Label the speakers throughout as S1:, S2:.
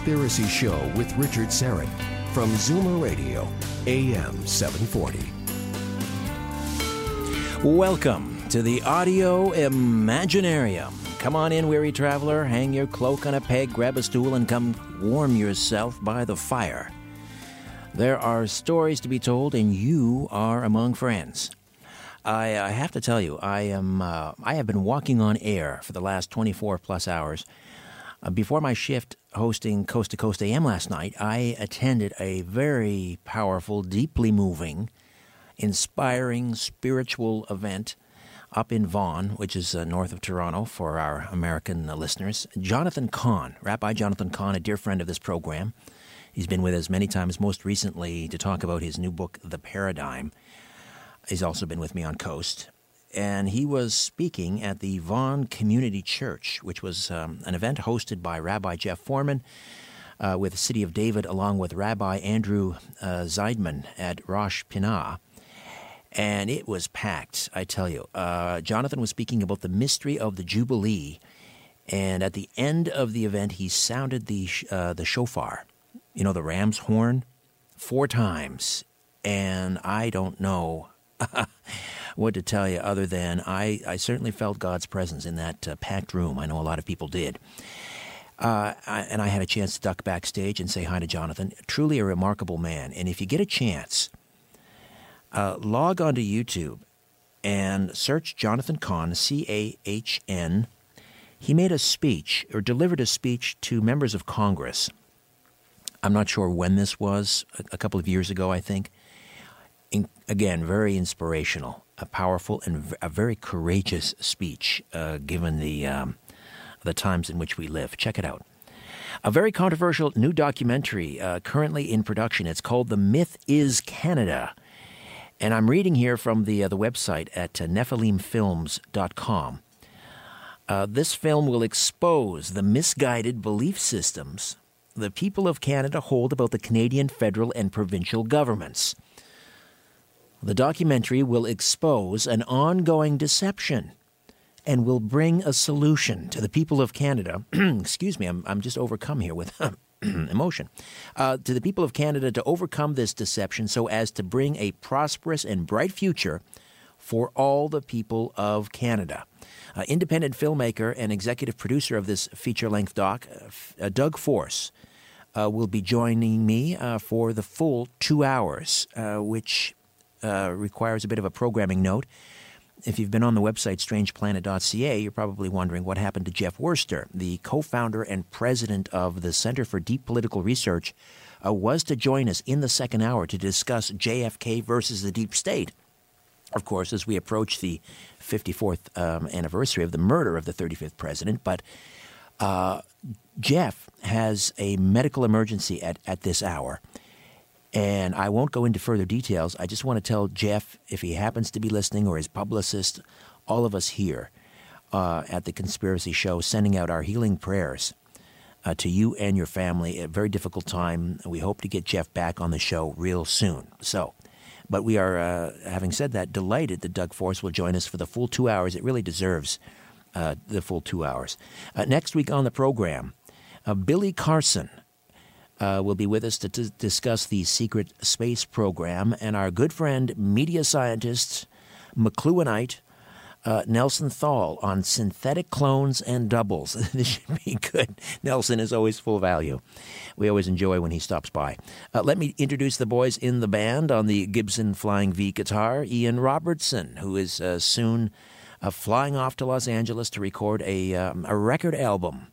S1: Conspiracy Show with Richard Syrett from Zoomer Radio, AM 740.
S2: Welcome to the Audio Imaginarium. Come on in, weary traveler, hang your cloak on a peg, grab a stool, and come warm yourself by the fire. There are stories to be told, and you are among friends. I, I have to tell you, I am. Uh, I have been walking on air for the last 24 plus hours. Uh, before my shift hosting Coast to Coast AM last night, I attended a very powerful, deeply moving, inspiring spiritual event up in Vaughan, which is uh, north of Toronto for our American uh, listeners. Jonathan Cahn, Rabbi Jonathan Cahn, a dear friend of this program. He's been with us many times, most recently to talk about his new book, The Paradigm. He's also been with me on Coast. And he was speaking at the Vaughan Community Church, which was um, an event hosted by Rabbi Jeff Foreman uh, with the City of David, along with Rabbi Andrew uh, Zeidman at Rosh Pinah. And it was packed, I tell you. Uh, Jonathan was speaking about the mystery of the Jubilee. And at the end of the event, he sounded the, uh, the shofar, you know, the ram's horn, four times. And I don't know what to tell you other than I, I certainly felt God's presence in that uh, packed room. I know a lot of people did. Uh, I, and I had a chance to duck backstage and say hi to Jonathan. Truly a remarkable man. And if you get a chance, uh, log onto YouTube and search Jonathan Cahn, C A H N. He made a speech or delivered a speech to members of Congress. I'm not sure when this was, a, couple of years ago, I think in, again, very inspirational, a powerful and a very courageous speech, uh, given the um, the times in which we live. Check it out. A very controversial new documentary uh, currently in production. It's called "The Myth Is Canada," and I'm reading here from the uh, the website at uh, NephilimFilms.com. Uh, this film will expose the misguided belief systems the people of Canada hold about the Canadian federal and provincial governments. The documentary will expose an ongoing deception and will bring a solution to the people of Canada. Excuse me, I'm, I'm just overcome here with emotion. Uh, to the people of Canada to overcome this deception so as to bring a prosperous and bright future for all the people of Canada. Uh, independent filmmaker and executive producer of this feature length doc, uh, Doug Force, uh, will be joining me uh, for the full two hours, uh, which uh, requires a bit of a programming note. If you've been on the website strangeplanet.ca, you're probably wondering what happened to Jeff Worster, the co founder and president of the Center for Deep Political Research, uh, was to join us in the second hour to discuss JFK versus the deep state. Of course, as we approach the 54th um, anniversary of the murder of the 35th president, but uh, Jeff has a medical emergency at, at this hour. And I won't go into further details. I just want to tell Jeff, if he happens to be listening, or his publicist, all of us here uh, at the Conspiracy Show, sending out our healing prayers uh, to you and your family. A very difficult time. We hope to get Jeff back on the show real soon. So, But we are, uh, having said that, delighted that Doug Force will join us for the full two hours. It really deserves uh, the full two hours. Uh, next week on the program, uh, Billy Carson uh, will be with us to t- discuss the secret space program, and our good friend, media scientist, McLuhanite, uh, Nelson Thall on synthetic clones and doubles. this should be good. Nelson is always full value. We always enjoy when he stops by. Uh, let me introduce the boys in the band on the Gibson Flying V guitar. Ian Robertson, who is uh, soon uh, flying off to Los Angeles to record a, um, a record album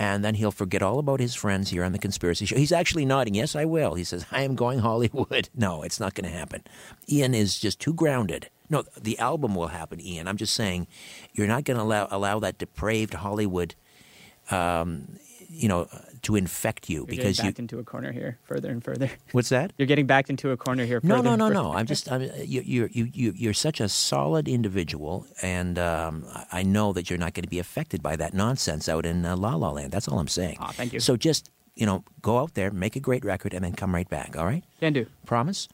S2: and then he'll forget all about his friends here on the conspiracy show. He's actually nodding, yes, I will. He says, I am going Hollywood. No, it's not going to happen. Ian is just too grounded. No, the album will happen, Ian. I'm just saying you're not going to allow, allow that depraved Hollywood, um, you know, to infect you because
S3: You're
S2: because
S3: getting
S2: you.
S3: backed into a corner here, further and further.
S2: What's that?
S3: You're getting backed into a corner here.
S2: No, no, no, no. I'm just, I'm, you, you, you, you, you're such a solid individual, and um, I know that you're not going to be affected by that nonsense out in uh, La La Land. That's all I'm saying.
S3: Aw, thank you.
S2: So just, you know, go out there, make a great record, and then come right back. All right?
S3: Can do.
S2: Promise?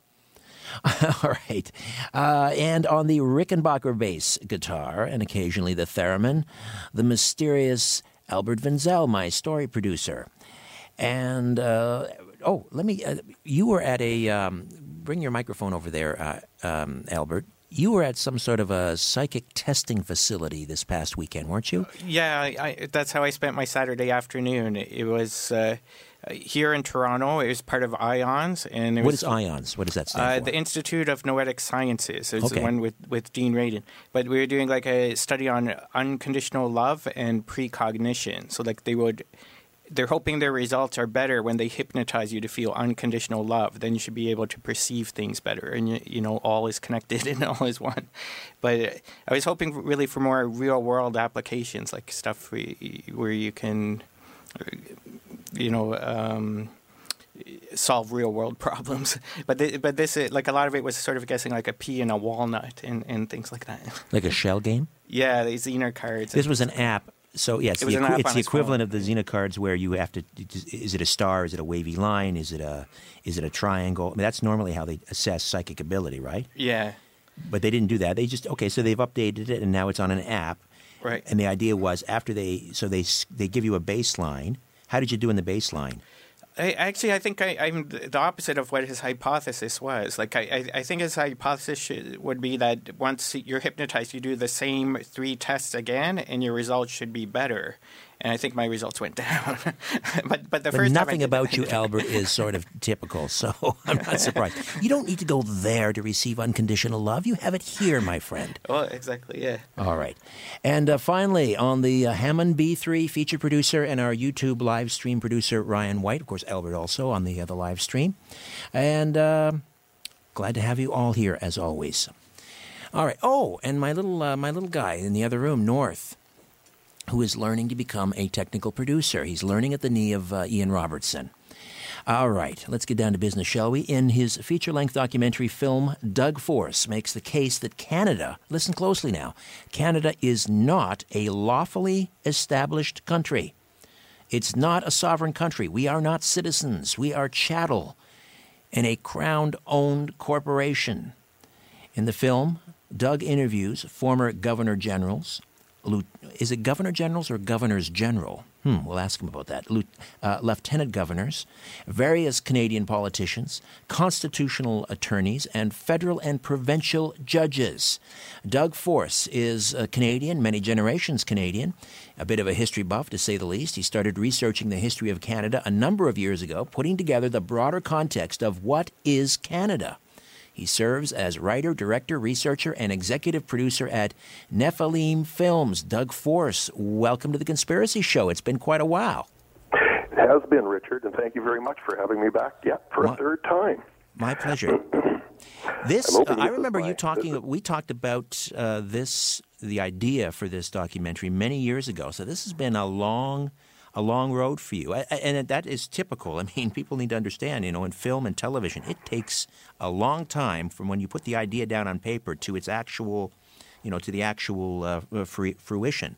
S2: All right. Uh, and on the Rickenbacker bass guitar and occasionally the theremin, the mysterious Albert Vinzel, my story producer. And, uh, oh, let me, uh, you were at a, um, bring your microphone over there, uh, um, Albert. You were at some sort of a psychic testing facility this past weekend, weren't you?
S4: Yeah, I, I, that's how I spent my Saturday afternoon. It was uh, here in Toronto. It was part of IONS, and it
S2: What is IONS? What does that stand
S4: uh,
S2: for?
S4: the Institute of Noetic Sciences. It's
S2: Okay.
S4: the one with, with Dean Radin. But we were doing like a study on unconditional love and precognition. So like they would. They're hoping their results are better when they hypnotize you to feel unconditional love. Then you should be able to perceive things better, and you, you know all is connected and all is one. But uh, I was hoping really for more real world applications, like stuff where you, can, uh, you know, um, solve real world problems. But th- but this is, like a lot of it was sort of guessing like a pea and a walnut and, and things like that.
S2: like a shell game?
S4: Yeah, these Zener cards.
S2: This was an app. So yes,
S4: It was
S2: the, it's the
S4: his phone.
S2: equivalent of the Zener cards where you have to. Is it a star? Is it a wavy line? Is it a is it a triangle? I mean, that's normally how they assess psychic ability, right?
S4: yeah.
S2: But they didn't do that. They just okay. So they've updated it, and now it's on an app.
S4: Right.
S2: And the idea was after they so they they give you a baseline. How did you do in the baseline?
S4: I, actually, I think I, I'm the opposite of what his hypothesis was. Like, I, I, think his hypothesis would be that once you're hypnotized, you do the same three tests again, and your results should be better. And I think my results went down. but but the
S2: But
S4: first
S2: nothing about you, Albert, is sort of typical. So I'm not surprised. You don't need to go there to receive unconditional love. You have it here, my friend.
S4: Well, exactly. Yeah.
S2: All right. And uh, finally, on the uh, Hammond B3 feature producer and our YouTube live stream producer, Ryan White. Of course, Albert also on the, uh, the live stream. And uh, glad to have you all here, as always. All right. Oh, and my little, uh, my little guy in the other room, North, who is learning to become a technical producer. He's learning at the knee of uh, Ian Robertson. All right, let's get down to business, shall we? In his feature length documentary film, Doug Force makes the case that Canada, listen closely now, Canada is not a lawfully established country. It's not a sovereign country. We are not citizens. We are chattel in a crown owned corporation. In the film, Doug interviews former governor generals. Is it governor generals or governors general? Hmm, we'll ask him about that. Uh, lieutenant governors, various Canadian politicians, constitutional attorneys, and federal and provincial judges. Doug Force is a Canadian, many generations Canadian, a bit of a history buff to say the least. He started researching the history of Canada a number of years ago, putting together the broader context of what is Canada. He serves as writer, director, researcher, and executive producer at Nephilim Films. Doug Force, welcome to the Conspiracy Show. It's been quite a while.
S5: It has been, Richard, and thank you very much for having me back yet for
S2: My-
S5: a third time.
S2: My pleasure. This, uh, I remember you talking.
S5: visit.
S2: We talked about uh, this, the idea for this documentary many years ago. So this has been a long, a long road for you, and that is typical. I mean, people need to understand. You know, in film and television, it takes a long time from when you put the idea down on paper to its actual, you know, to the actual uh, fruition.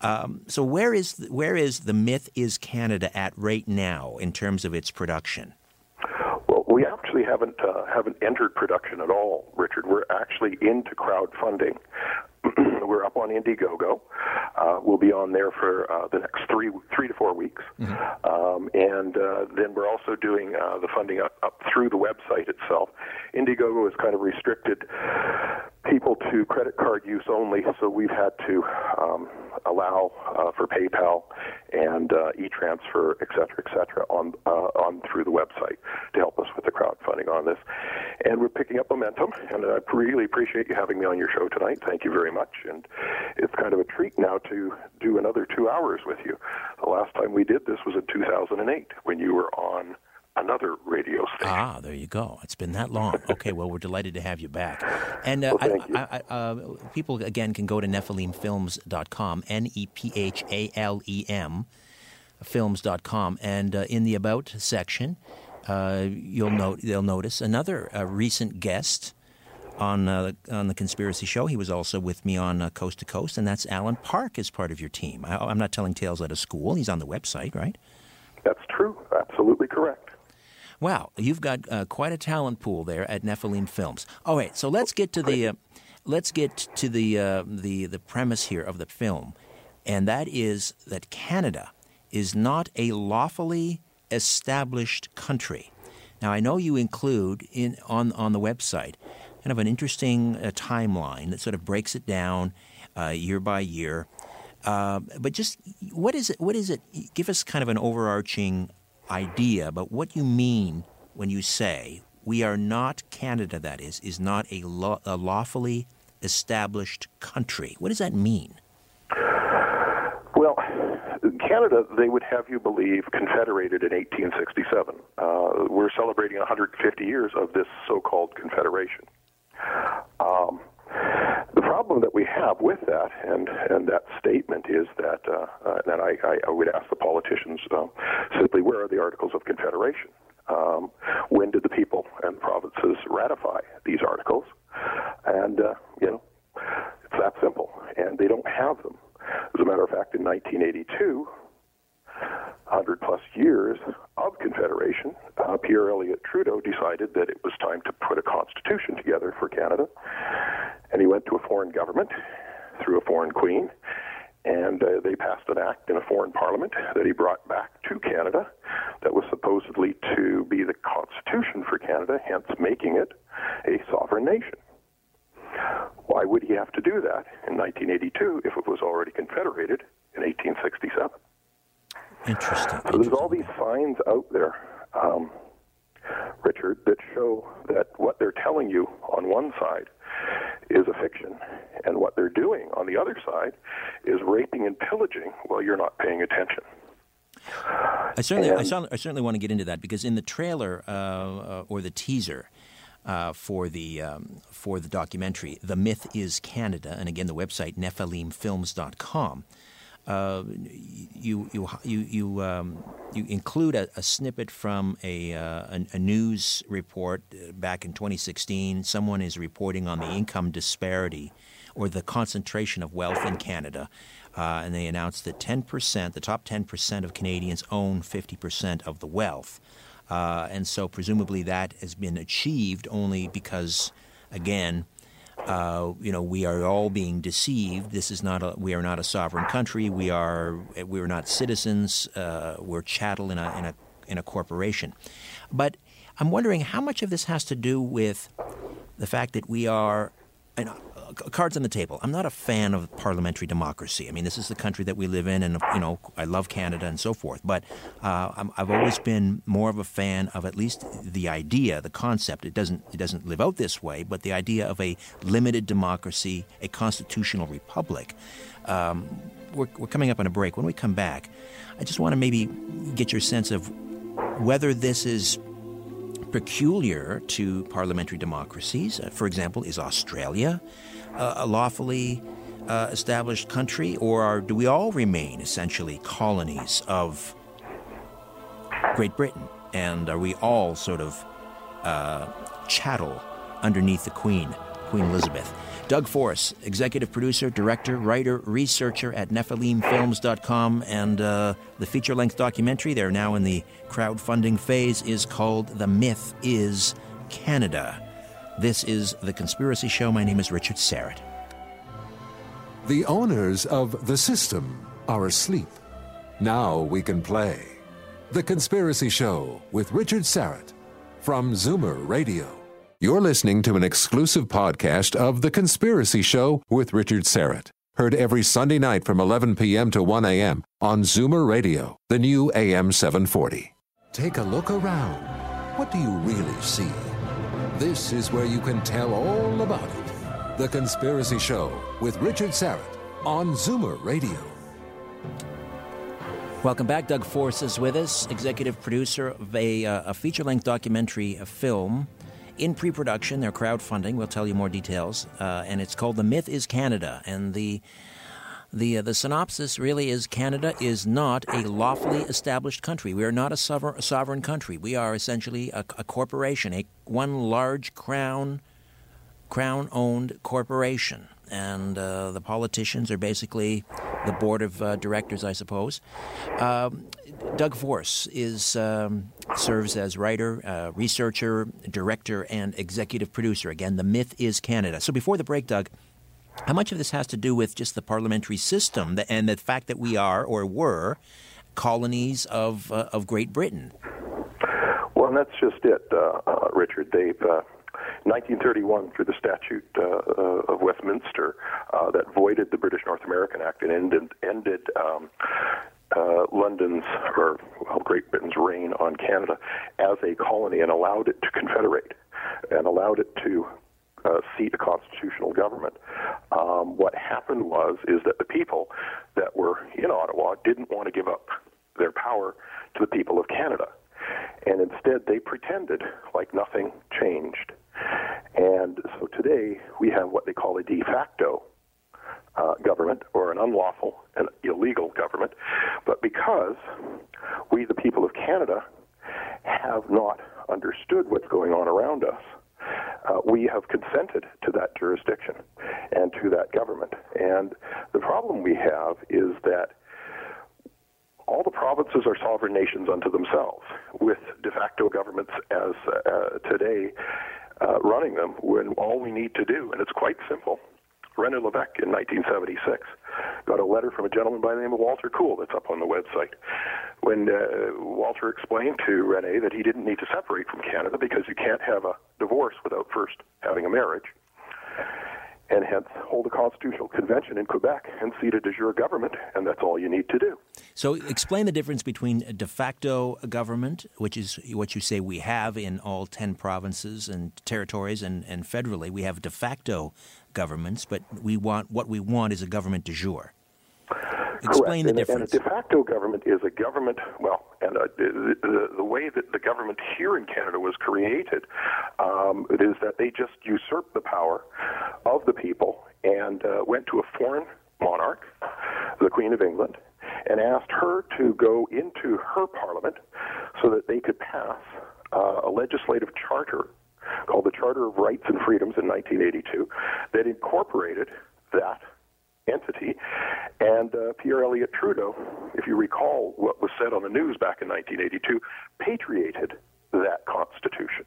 S2: Um, so where is where is the myth is Canada at right now in terms of its production?
S5: Well, we actually actually haven't uh, haven't entered production at all, Richard. We're actually into crowdfunding. We're up on Indiegogo. Uh, we'll be on there for uh, the next three three to four weeks, mm-hmm. um, and uh, then we're also doing uh, the funding up, up through the website itself. Indiegogo is kind of restricted people to credit card use only, so we've had to um, allow uh, for PayPal and uh, e-transfer, et cetera, et cetera, on uh, on through the website to help us with the crowdfunding on this. And we're picking up momentum, and I really appreciate you having me on your show tonight. Thank you very much. And it's kind of a treat now to do another two hours with you. The last time we did this was in 2008 when you were on another radio station.
S2: Ah, there you go. It's been that long. Okay, well, we're delighted to have you back. And uh,
S5: well,
S2: I, I, uh, people, again, can go to nephilimfilms.com, N E P H A L E M, films.com, and uh, in the About section, uh, you'll note they'll notice another uh, recent guest on uh, on the Conspiracy Show. He was also with me on uh, Coast to Coast, and that's Alan Park as part of your team. I, am not telling tales out of school. He's on the website, right?
S5: That's true. Absolutely correct.
S2: Wow, you've got uh, quite a talent pool there at Nephilim Films. All right, so let's get to the uh, let's get to the uh, the the premise here of the film, and that is that Canada is not a lawfully established country. Now, I know you include in on on the website kind of an interesting uh, timeline that sort of breaks it down uh, year by year. Uh, but just what is it? What is it? Give us kind of an overarching idea but what you mean when you say we are not Canada. That is is not a, law, a lawfully established country. What does that mean?
S5: Well, Canada, they would have you believe, confederated in 1867. Uh, we're celebrating 150 years of this so-called confederation. Um, the problem that we have with that and and that statement is that uh, uh, I, I would ask the politicians um, simply where are the Articles of Confederation? Um, when did the people and provinces ratify these articles? And uh, you know, it's that simple. And they don't have them. As a matter of fact, in 1982, 100 plus years of Confederation, uh, Pierre Elliott Trudeau decided that it was time to put a constitution together for Canada. And he went to a foreign government through a foreign queen, and uh, they passed an act in a foreign parliament that he brought back to Canada that was supposedly to be the constitution for Canada, hence making it a sovereign nation. Why would he have to do that in 1982 if it was already confederated in 1867?
S2: Interesting.
S5: So there's all these signs out there, um, Richard, that show that what they're telling you on one side is a fiction, and what they're doing on the other side is raping and pillaging while you're not paying attention.
S2: I certainly, and, I, certainly I certainly want to get into that because in the trailer uh, uh, or the teaser, uh, for the um, for the documentary. The myth is Canada, and again, the website nephilimfilms.com you you you you, um, you include a, a, snippet from a, uh, a, a news report uh, back in 2016. Someone is reporting on the income disparity or the concentration of wealth in Canada, uh, and they announced that 10%, the top 10% of Canadians own 50% of the wealth, uh, and so presumably that has been achieved only because, again uh, you know, we are all being deceived. This is not a, we are not a sovereign country. We are, we are not citizens. Uh, we're chattel in a, in a, in a corporation. But I'm wondering how much of this has to do with the fact that we are, know, cards on the table. I'm not a fan of parliamentary democracy. I mean, this is the country that we live in, and you know, I love Canada and so forth. But uh, i have always been more of a fan of at least the idea, the concept. It doesn't it doesn't live out this way, but the idea of a limited democracy, a constitutional republic. Um, we're, we're coming up on a break. When we come back, I just want to maybe get your sense of whether this is peculiar to parliamentary democracies. Uh, for example, is Australia a lawfully uh, established country, or are, do we all remain essentially colonies of Great Britain? And are we all sort of uh, chattel underneath the Queen, Queen Elizabeth? Doug Force, executive producer, director, writer, researcher at NephilimFilms.com, and uh, the feature length documentary, they're now in the crowdfunding phase, is called The Myth Is Canada. This is The Conspiracy Show. My name is Richard Syrett.
S6: The owners of the system are asleep. Now we can play. The Conspiracy Show with Richard Syrett from Zoomer Radio. You're listening to an exclusive podcast of The Conspiracy Show with Richard Syrett. Heard every Sunday night from 11 p.m. to 1 a.m. on Zoomer Radio, the new AM 740. Take a look around. What do you really see? This is where you can tell all about it. The Conspiracy Show with Richard Syrett on Zoomer Radio.
S2: Welcome back. Doug Force is with us, executive producer of a, uh, a feature length documentary a film in pre production. They're crowdfunding. We'll tell you more details. Uh, and it's called The Myth is Canada. And the the, uh, the synopsis really is Canada is not a lawfully established country. We are not a, sover- a sovereign country. We are essentially a, a corporation, a one large crown crown owned corporation. And uh, the politicians are basically the board of uh, directors, I suppose. Um, Doug Force is um, serves as writer, uh, researcher, director, and executive producer. Again, the myth is Canada. So before the break, Doug, how much of this has to do with just the parliamentary system and the fact that we are or were colonies of uh, of Great Britain?
S5: Well, and that's just it, uh, uh, Richard. They've. 1931, through the Statute uh, uh, of Westminster, uh, that voided the British North American Act and ended, ended um, uh, London's or well, Great Britain's reign on Canada as a colony and allowed it to confederate and allowed it to uh, seat a constitutional government. Um, what happened was is that the people that were in Ottawa didn't want to give up their power to the people of Canada, and instead they pretended like nothing changed. And so today we have what they call a de facto uh, government or an unlawful and illegal government. But because we, the people of Canada, have not understood what's going on around us, uh, we have consented to that jurisdiction and to that government. And the problem we have is that all the provinces are sovereign nations unto themselves, with de facto governments as uh, today uh, running them when all we need to do, and it's quite simple. Rene Levesque in 1976 got a letter from a gentleman by the name of Walter Cool that's up on the website. When uh, Walter explained to Rene that he didn't need to separate from Canada because you can't have a divorce without first having a marriage, and hence hold a constitutional convention in Quebec and seat a de jure government, and that's all you need to do.
S2: So, explain the difference between de facto government, which is what you say we have in all 10 provinces and territories, and, and federally, we have de facto governments, but we want what we want is a government de jure. Explain
S5: Correct.
S2: the
S5: and,
S2: difference.
S5: And a de facto government is a government, well, and uh, the, the, the way that the government here in Canada was created um, it is that they just usurped the power of the people and uh, went to a foreign monarch, the Queen of England, and asked her to go into her parliament so that they could pass uh, a legislative charter called the Charter of Rights and Freedoms in 1982 that incorporated that entity. And uh, Pierre Elliott Trudeau, if you recall what was said on the news back in 1982, patriated that constitution.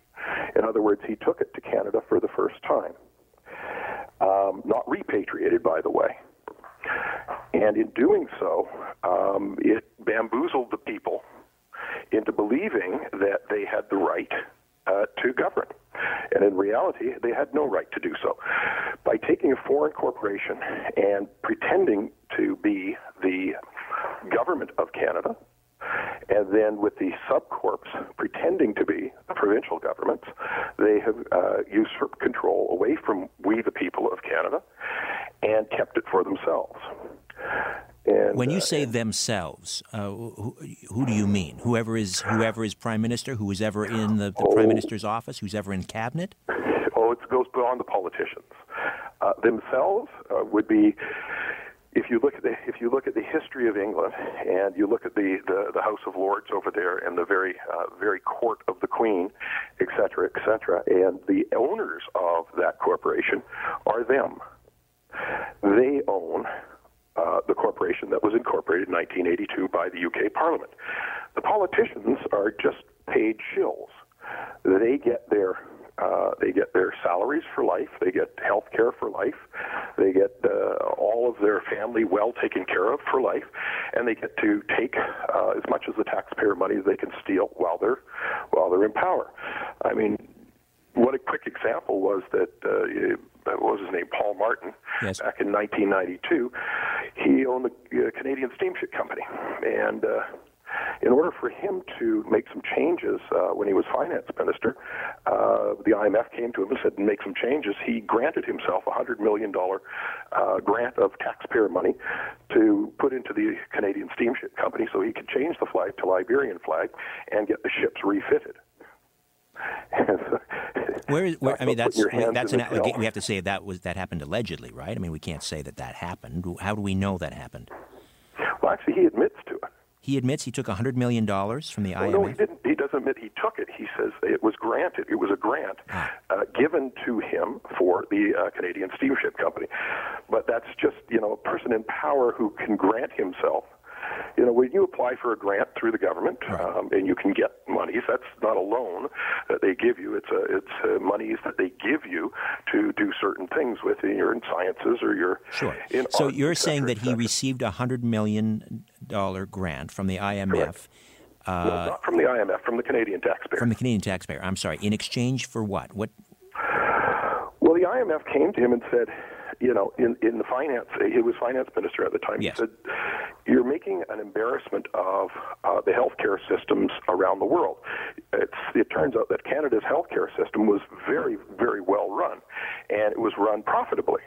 S5: In other words, he took it to Canada for the first time. Um, not repatriated, by the way. And in doing so, um, it bamboozled the people into believing that they had the right uh, to govern. And in reality, they had no right to do so. By taking a foreign corporation and pretending to be the government of Canada, and then with the subcorps pretending to be the provincial governments, they have uh, usurped control away from we, the people of Canada, and kept it for themselves. And,
S2: when you
S5: uh,
S2: say themselves, uh, who, who, do you mean? Whoever is whoever is prime minister, who is ever in the, the
S5: Oh.
S2: prime minister's office, who's ever in cabinet?
S5: oh, it goes beyond the politicians. Uh, themselves uh, would be, if you look at the if you look at the history of England and you look at the, the, the House of Lords over there and the very uh, very court of the Queen, et cetera, et cetera, and the owners of that corporation are them. They own uh, the corporation that was incorporated in 1982 by the UK Parliament. The politicians are just paid shills. They get their Uh, they get their salaries for life. They get health care for life. They get uh, all of their family well taken care of for life, and they get to take uh, as much of the taxpayer money as they can steal while they're while they're in power. I mean, what a quick example was that uh, what was his name, Paul Martin,
S2: Yes.
S5: back in 1992. He owned the uh, Canadian Steamship Company, and uh, in order for him to make some changes uh, when he was finance minister, uh, the IMF came to him and said, "Make some changes." He granted himself a hundred million dollar uh, grant of taxpayer money to put into the Canadian Steamship Company, so he could change the flag to Liberian flag and get the ships refitted.
S2: Where is? Where, I mean, that's
S5: about putting your
S2: that's an.
S5: till.
S2: We have to say that was that happened allegedly, right? I mean, we can't say that that happened. How do we know that happened?
S5: Well, actually, he admits to it.
S2: He admits he took hundred million dollars from the
S5: Well,
S2: IMF.
S5: no, he didn't. He doesn't admit he took it. He says it was granted. It was a grant
S2: Ah.
S5: uh, given to him for the uh, Canadian Steamship Company. But that's just you know a person in power who can grant himself. You know, when you apply for a grant through the government um, and you can get monies, that's not a loan that they give you. It's a, it's uh, monies that they give you to do certain things with in your in sciences or your
S2: Sure.
S5: in
S2: So
S5: art,
S2: you're saying that he received a hundred million dollar grant from the IMF
S5: Correct. Well, not from the IMF, from the Canadian taxpayer.
S2: uh, from the Canadian taxpayer. I'm sorry. In exchange for what? What?
S5: Well, the IMF came to him and said, you know, in, in the finance, he was finance minister at the time.
S2: Yes.
S5: He said, "You're making an embarrassment of uh, the healthcare systems around the world." It's, it turns out that Canada's healthcare system was very, very well run, and it was run profitably.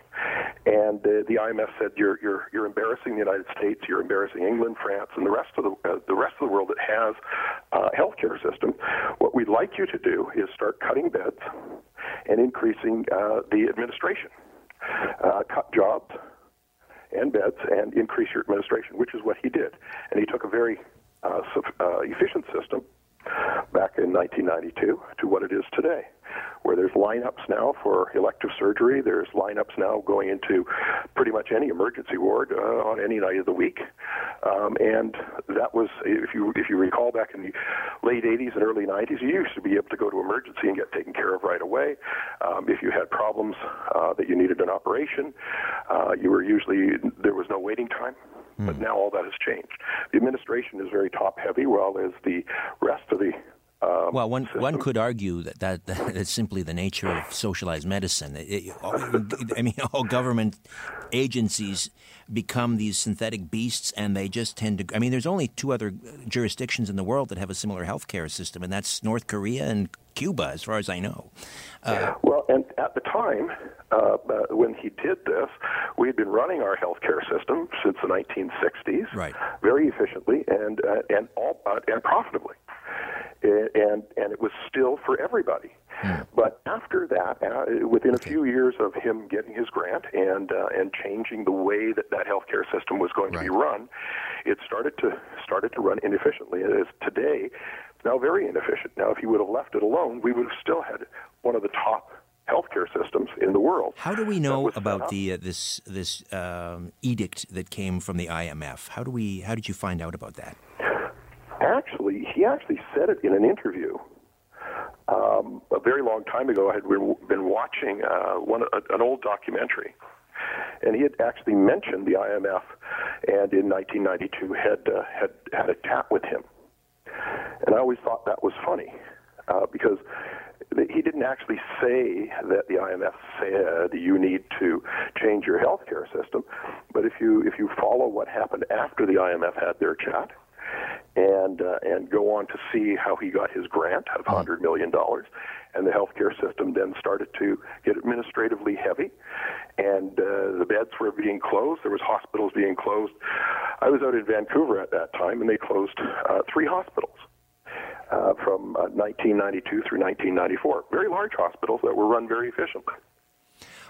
S5: And uh, the IMF said, "You're you're you're embarrassing the United States. You're embarrassing England, France, and the rest of the uh, the rest of the world that has uh, healthcare system. What we'd like you to do is start cutting beds and increasing uh, the administration." Uh, cut jobs and beds and increase your administration, which is what he did. And he took a very uh, uh, efficient system back in 1992 to what it is today, where there's lineups now for elective surgery. There's lineups now going into pretty much any emergency ward uh, on any night of the week. Um, and that was, if you if you recall, back in the late 80s and early 90s, you used to be able to go to emergency and get taken care of right away. Um, if you had problems uh, that you needed an operation, uh, you were usually there was no waiting time. But now all that has changed. The administration is very top heavy, while as the rest of the um,
S2: Well, one one could argue that, that that is simply the nature of socialized medicine. It- it- I mean, all government agencies become these synthetic beasts, and they just tend to. I mean, there's only two other jurisdictions in the world that have a similar healthcare system, and that's North Korea and Cuba, as far as I know.
S5: Well, and at the time uh, uh, when he did this, we had been running our healthcare system since the 1960s,
S2: Right.
S5: very efficiently and uh, and all uh, and profitably, A- and and it was still for everybody. But after that, uh, within a few years of him getting his grant and uh, and changing the way that that healthcare system was going to be run, it started to started to run inefficiently. It is today now very inefficient. Now, if he would have left it alone, we would have still had one of the top healthcare systems in the world.
S2: How do we know about the uh, this this um, edict that came from the IMF? How do we? How did you find out about that?
S5: Actually, he actually said it in an interview. Um, a very long time ago, I had been watching uh, one an old documentary, and he had actually mentioned the IMF, and in 1992 had uh, had had a chat with him, and I always thought that was funny uh, because he didn't actually say that the IMF said you need to change your healthcare system, but if you if you follow what happened after the IMF had their chat, and uh, and go on to see how he got his grant of hundred million dollars, and the healthcare system then started to get administratively heavy, and uh, the beds were being closed. There was hospitals being closed. I was out in Vancouver at that time, and they closed uh, three hospitals. Uh, from uh, 1992 through 1994, very large hospitals that were run very efficiently.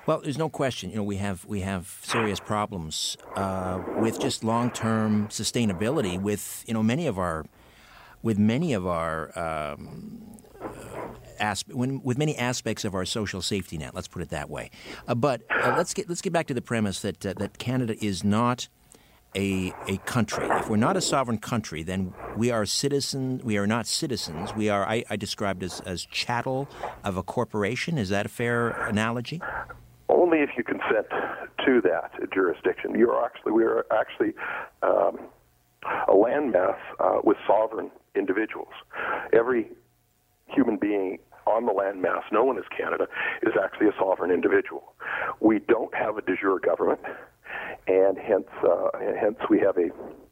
S2: Well, there's no question. You know, we have we have serious problems uh, with just long-term sustainability. With you know many of our with many of our um, uh, asp- when, with many aspects of our social safety net. Let's put it that way. Uh, but uh, let's get let's get back to the premise that uh, that Canada is not a, a country. If we're not a sovereign country, then we are citizens. We are not citizens. We are. I, I described as as chattel of a corporation. Is that a fair analogy?
S5: Only if you consent to that jurisdiction. You're actually we are actually um, a landmass uh, with sovereign individuals. Every human being on the landmass known as Canada is actually a sovereign individual. We don't have a de jure government and hence uh, hence we have a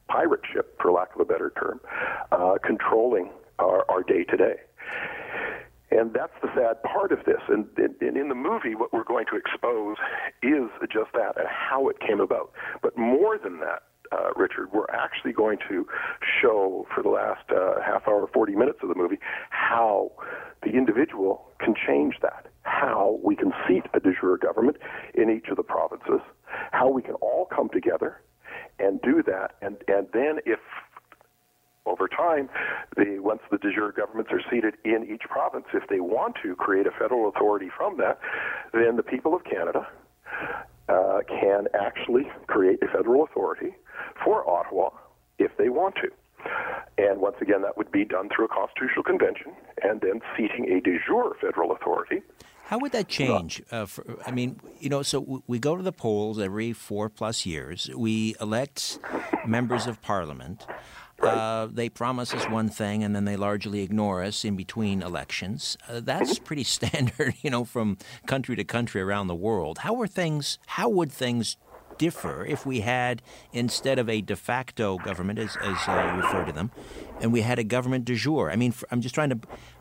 S5: pirate ship, for lack of a better term, uh, controlling our day to day. And that's the sad part of this. And, and, in the movie, what we're going to expose is just that and how it came about. But more than that, uh, Richard, we're actually going to show for the last uh, half hour, 40 minutes of the movie, how the individual can change that, how we can seat a de jure government in each of the provinces, how we can all come together and do that, and, and then if over time, the, once the de jure governments are seated in each province, if they want to create a federal authority from that, then the people of Canada uh, can actually create a federal authority for Ottawa if they want to. And once again, that would be done through a constitutional convention and then seating a de jure federal authority.
S2: How would that change? Uh, for, I mean, you know, so we go to the polls every four plus years. We elect members of parliament. Uh, they promise us one thing and then they largely ignore us in between elections. Uh, that's pretty standard, you know, from country to country around the world. How are things? How would things differ if we had instead of a de facto government, as, as uh, you refer to them, and we had a government de jure? I mean, for, I'm just trying to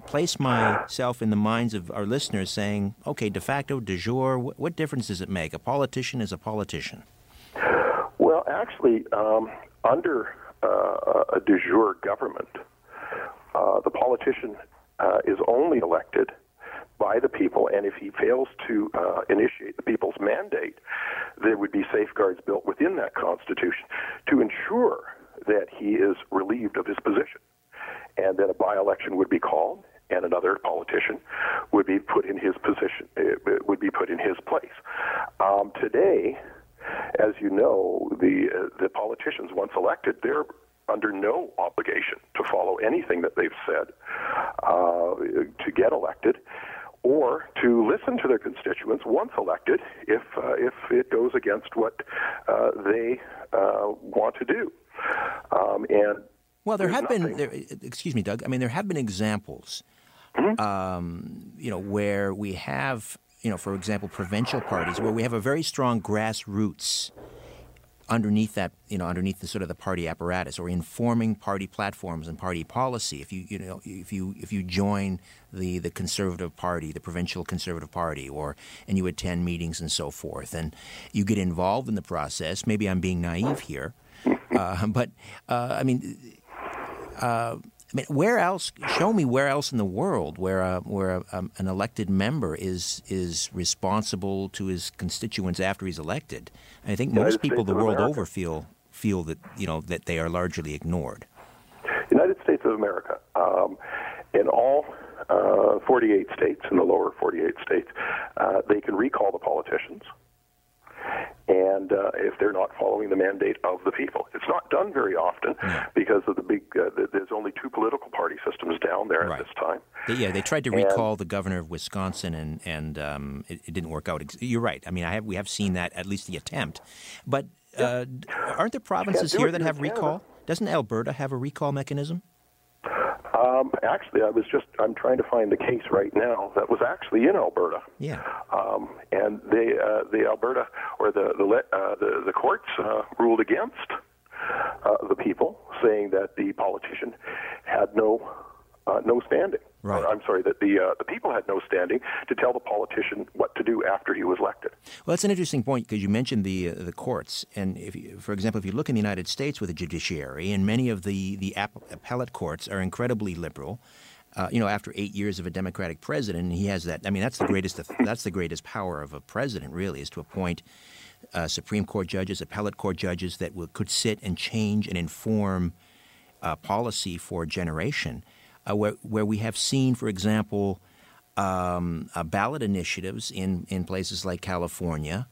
S2: place myself in the minds of our listeners, saying, okay, de facto, de jure. What, what difference does it make? A politician is a politician.
S5: Well, actually, um, under uh, a de jure government, uh, the politician uh, is only elected by the people, and if he fails to uh, initiate the people's mandate, there would be safeguards built within that Constitution to ensure that he is relieved of his position. And then a by election would be called, and another politician would be put in his position, uh, would be put in his place. Um, today, as you know, the uh, the politicians once elected, they're under no obligation to follow anything that they've said uh, to get elected, or to listen to their constituents once elected if uh, if it goes against what uh, they uh, want to do. Um, and
S2: well, there have nothing. been. There, excuse me, Doug. I mean, there have been examples. Mm-hmm. Um, you know, where we have you know, for example, provincial parties, where we have a very strong grassroots underneath that, you know, underneath the sort of the party apparatus, or informing party platforms and party policy. If you, you know, if you if you join the the Conservative Party, the provincial Conservative Party, or and you attend meetings and so forth, and you get involved in the process. Maybe I'm being naive here, uh, but uh, I mean. Uh, I mean, where else? Show me where else in the world where a, where a, um, an elected member is is responsible to his constituents after he's elected. And I think United most people States the world America. over feel feel that you know that they are largely ignored.
S5: United States of America, um, in all uh, 48 states, in the lower 48 states, uh, they can recall the politicians and uh, if they're not following the mandate of the people. It's not done very often because of the big. Uh, there's only two political party systems down there right. at this time.
S2: Yeah, they tried to recall and, the governor of Wisconsin, and and um, it, it, didn't work out. You're right. I mean, I have we have seen that at least the attempt, but uh, aren't there provinces here that have recall? Doesn't Alberta have a recall mechanism?
S5: Um, actually, I was just I'm trying to find the case right now that was actually in Alberta.
S2: Yeah.
S5: Um, and they uh, the Alberta or the the uh, the, the courts uh, ruled against uh, the people, saying that the politician had no uh, no standing.
S2: Right.
S5: I'm sorry that the uh, the people had no standing to tell the politician what to do after he was elected.
S2: Well, that's an interesting point because you mentioned the uh, the courts, and if you, for example, if you look in the United States with the judiciary, and many of the the appellate courts are incredibly liberal. Uh, you know, after eight years of a Democratic president, he has that. I mean, that's the greatest. That's the greatest power of a president, really, is to appoint uh, Supreme Court judges, appellate court judges that will, could sit and change and inform uh, policy for a generation uh, where, where we have seen, for example, um, uh, ballot initiatives in, in places like California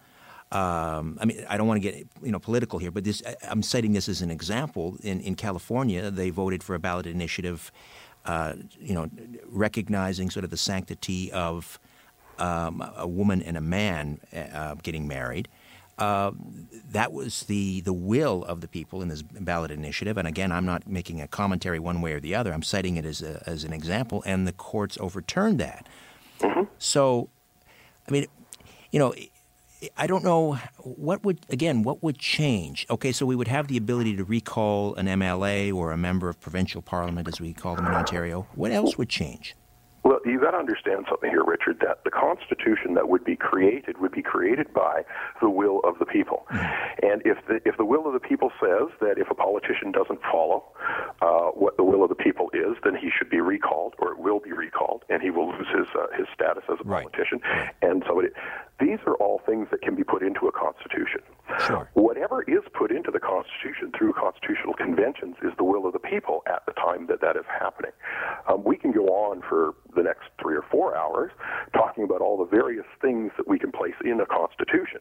S2: Um, I mean, I don't want to get you know political here, but this I'm citing this as an example. In in California, they voted for a ballot initiative, uh, you know, recognizing sort of the sanctity of um, a woman and a man uh, getting married. Uh, that was the, the will of the people in this ballot initiative. And again, I'm not making a commentary one way or the other. I'm citing it as, a, as an example, and the courts overturned that. Mm-hmm. So, I mean, you know, I don't know what would again what would change. Okay, so we would have the ability to recall an MLA or a member of provincial parliament, as we call them in Ontario. What else would change?
S5: Well, you got to understand something here, Richard. That the Constitution that would be created would be created by the will of the people, mm-hmm. and if the if the will of the people says that if a politician doesn't follow uh, what the will of the people is, then he should be recalled, or it will be recalled, and he will lose his uh, his status as a right. politician. And so, it, these are all things that can be put into a constitution.
S2: Sure.
S5: Whatever is put into the Constitution through constitutional conventions is the will of the people at the time that that is happening. Um, we can go on for the next three or four hours talking about all the various things that we can place in a Constitution.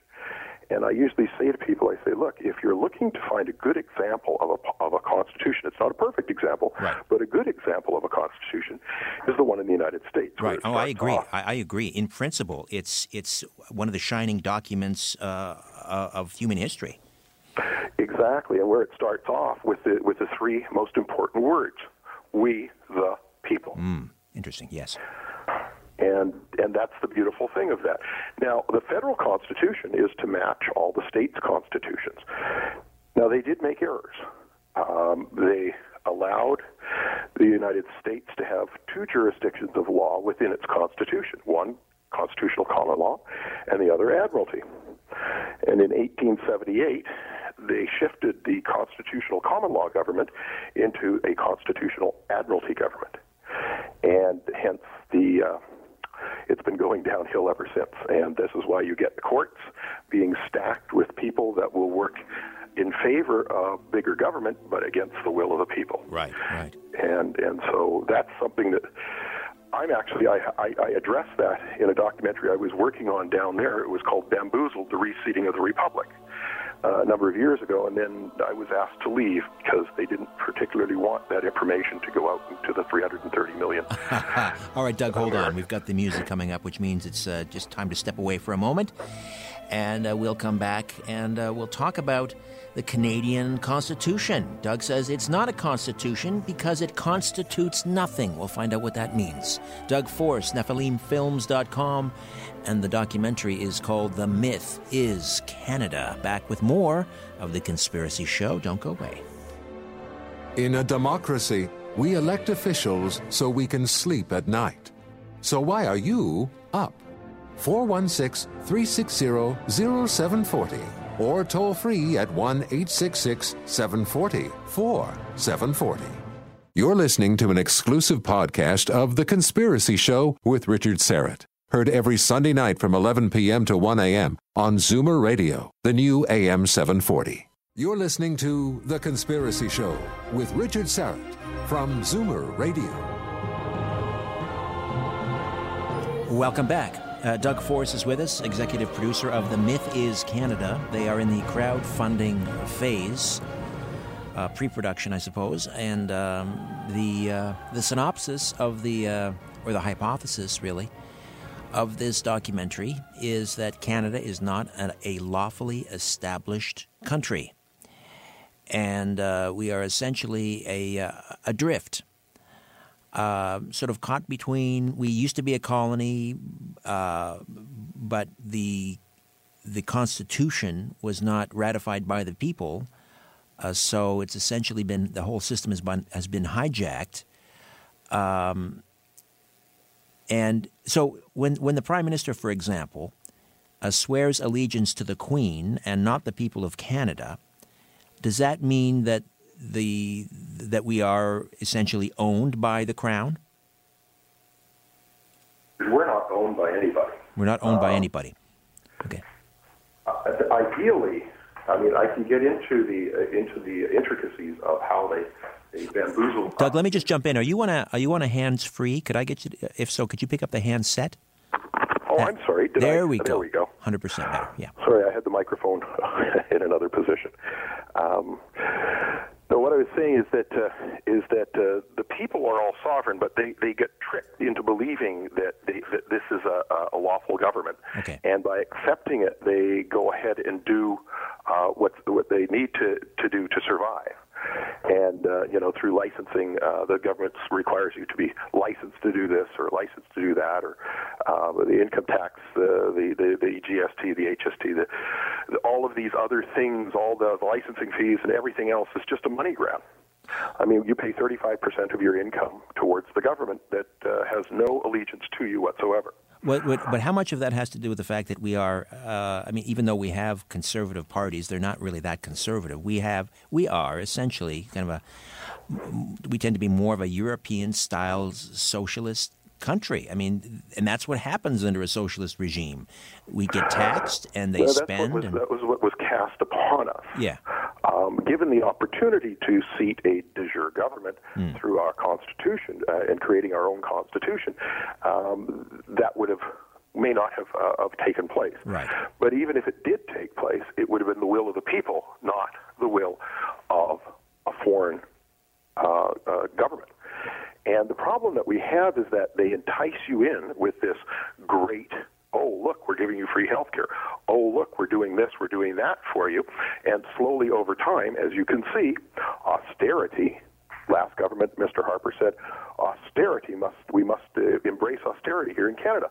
S5: And I usually say to people, I say, look, if you're looking to find a good example of a, of a constitution, it's not a perfect example,
S2: right.
S5: but a good example of a constitution is the one in the United States.
S2: Right. Oh, I agree. I, I, agree. In principle, it's it's one of the shining documents uh, uh, of human history.
S5: Exactly, and where it starts off with the with the three most important words: "We the people."
S2: Mm, interesting. Yes.
S5: And and that's the beautiful thing of that. Now, the federal constitution is to match all the states' constitutions. Now, they did make errors. Um, they allowed the United States to have two jurisdictions of law within its constitution. One constitutional common law, and the other admiralty. And in 1878, they shifted the constitutional common law government into a constitutional admiralty government. And hence the uh, it's been going downhill ever since. And this is why you get the courts being stacked with people that will work in favor of bigger government, but against the will of the people.
S2: Right, right.
S5: And and so that's something that I'm actually I, I, I addressed that in a documentary I was working on down there. It was called Bamboozled: The Reseating of the Republic uh, a number of years ago, and then I was asked to leave because they didn't particularly want that information to go out to the 330 million.
S2: All right, Doug, hold on. We've got the music coming up, which means it's uh, just time to step away for a moment, and uh, we'll come back and uh, we'll talk about the Canadian Constitution. Doug says it's not a constitution because it constitutes nothing. We'll find out what that means. Doug Force, NephilimFilms.com, and the documentary is called The Myth is Canada. Back with more of The Conspiracy Show. Don't go away.
S6: In a democracy, we elect officials so we can sleep at night. So why are you up? 416 360 0740 or toll free at 1 866 740 4740. You're listening to an exclusive podcast of The Conspiracy Show with Richard Syrett. Heard every Sunday night from 11 p.m. to 1 a.m. on Zoomer Radio, the new AM 740. You're listening to The Conspiracy Show with Richard Syrett from Zoomer Radio.
S2: Welcome back. Uh, Doug Force is with us, executive producer of The Myth is Canada. They are in the crowdfunding phase, uh, pre production, I suppose. And um, the, uh, the synopsis of the, uh, or the hypothesis, really, of this documentary is that Canada is not a, a lawfully established country. And uh, we are essentially a, uh, adrift uh, sort of caught between. We used to be a colony, uh, but the the Constitution was not ratified by the people, uh, so it's essentially been the whole system has been has been hijacked. Um, and so when when the prime minister, for example, uh, swears allegiance to the Queen and not the people of Canada, does that mean that the that we are essentially owned by the crown?
S5: We're not owned by anybody.
S2: We're not owned by um, anybody. Okay.
S5: Uh, ideally, I mean, I can get into the uh, into the intricacies of how they. they bamboozle.
S2: Doug, let me just jump in. Are you on a are you on a hands free? Could I get you? To, if so, could you pick up the handset?
S5: Oh, I'm sorry. Did
S2: there
S5: I,
S2: we
S5: there
S2: go.
S5: we go.
S2: 100% better. Yeah.
S5: Sorry, I had the microphone in another position. Um, what I was saying is that uh, is that uh, the people are all sovereign, but they, they get tricked into believing that they, that this is a, a lawful government,
S2: Okay.
S5: and by accepting it, they go ahead and do uh, what what they need to to do to survive. And uh, you know, through licensing, uh, the government requires you to be licensed to do this or licensed to do that, or uh, the income tax, uh, the, the the GST, the HST, the, the all of these other things, all the, licensing fees and everything else is just a money grab. I mean, you pay 35% of your income towards the government that uh, has no allegiance to you whatsoever.
S2: What, what, but how much of that has to do with the fact that we are? Uh, I mean, even though we have conservative parties, they're not really that conservative. We have, we are essentially kind of a. We tend to be more of a European-style socialist country. I mean, and that's what happens under a socialist regime. We get taxed, and they
S5: Well,
S2: spend.
S5: Was,
S2: and,
S5: that was what was cast upon us.
S2: yeah,
S5: um, given the opportunity to seat a de jure government
S2: Hmm.
S5: through our constitution uh, and creating our own constitution, um, that would have may not have, uh, have taken place.
S2: Right.
S5: But even if it did take place, it would have been the will of the people, not the will of a foreign uh, uh, government. And the problem that we have is that they entice you in with this great, oh, look, we're giving you free health care. Oh, look, we're doing this, we're doing that for you. And slowly over time, as you can see, austerity, last government, Mr. Harper said, austerity must, we must uh, embrace austerity here in Canada.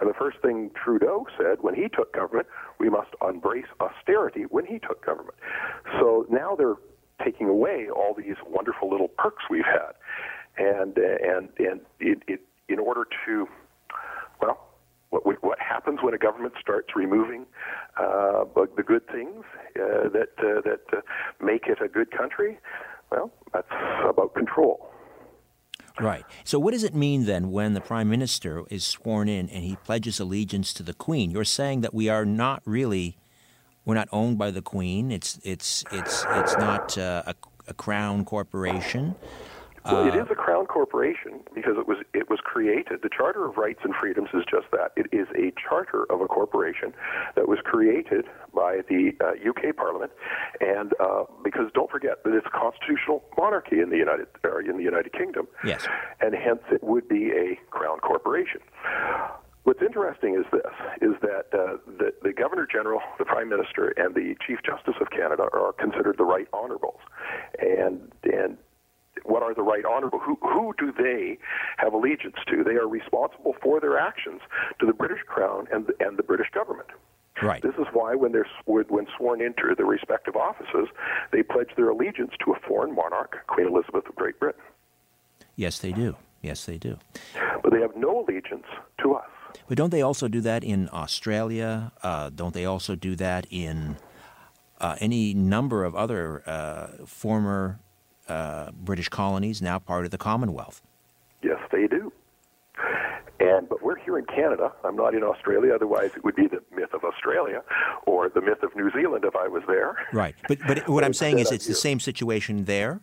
S5: And the first thing Trudeau said when he took government, we must embrace austerity when he took government. So now they're taking away all these wonderful little perks we've had and uh, and and it, it in order to well what what happens when a government starts removing uh, the good things uh, that uh, that uh, make it a good country well that's about control
S2: right. So, what does it mean then when the prime minister is sworn in and he pledges allegiance to the Queen? You're saying that we are not really, we're not owned by the Queen. It's it's it's it's not uh, a, a crown corporation.
S5: Well, it is a crown corporation because it was it was created. The Charter of Rights and Freedoms is just that. It is a charter of a corporation that was created by the uh, UK Parliament, and uh, because don't forget that it's a constitutional monarchy in the United or in the United Kingdom,
S2: Yes.
S5: and hence it would be a crown corporation. What's interesting is this: is that uh, the, the Governor General, the Prime Minister, and the Chief Justice of Canada are considered the Right Honourables, and and what are the right honorable? Who, who do they have allegiance to? They are responsible for their actions to the British Crown and the, and the British government.
S2: Right.
S5: This is why when they're when sworn into their respective offices, they pledge their allegiance to a foreign monarch, Queen Elizabeth of Great Britain.
S2: Yes, they do. Yes, they do.
S5: But they have no allegiance to us.
S2: But don't they also do that in Australia? Uh, don't they also do that in uh, any number of other uh, former uh, British colonies, now part of the Commonwealth?
S5: Yes, they do. And but we're here in Canada. I'm not in Australia. Otherwise, it would be the myth of Australia or the myth of New Zealand if I was there.
S2: Right. But but what I'm saying is, it's
S5: I'm
S2: the same situation there.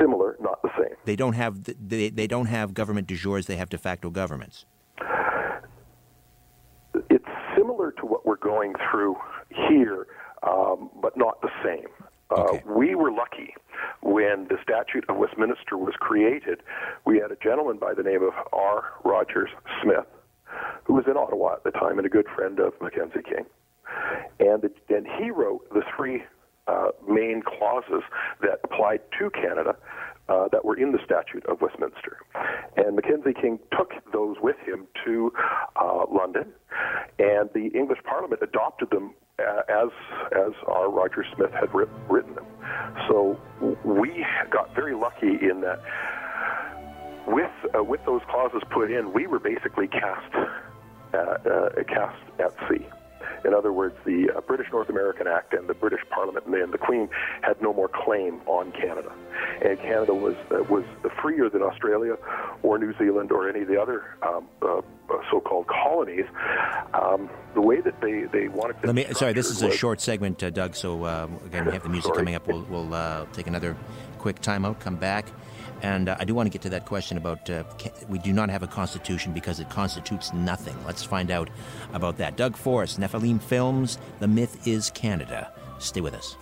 S5: Similar, not the same.
S2: They don't have they, they don't have government de jures. They have de facto governments.
S5: it's similar to what we're going through here, um, but not the same. Uh,
S2: Okay.
S5: We were lucky when the Statute of Westminster was created. We had a gentleman by the name of R. Rogers Smith, who was in Ottawa at the time and a good friend of Mackenzie King, and and he wrote the three uh, main clauses that applied to Canada uh, that were in the Statute of Westminster. And Mackenzie King took those with him to uh, London, and the English Parliament adopted them uh, as as our Roger Smith had written in that with uh, with those clauses put in, we were basically cast uh, uh, cast at sea. In other words, the uh, British North American Act and the British Parliament and the, and the Queen had no more claim on Canada, and Canada was uh, was freer than Australia or New Zealand or any of the other um, uh, uh, so-called colonies, um, the way that they they wanted.
S2: Let me. Sorry, this is a
S5: was-
S2: short segment, uh, Doug. So uh, again, we have the music
S5: Sorry.
S2: coming up. We'll, we'll uh, take another quick timeout. Come back. And uh, I do want to get to that question about uh, ca- we do not have a constitution because it constitutes nothing. Let's find out about that. Doug Forrest, Nephilim Films, The Myth is Canada. Stay with us.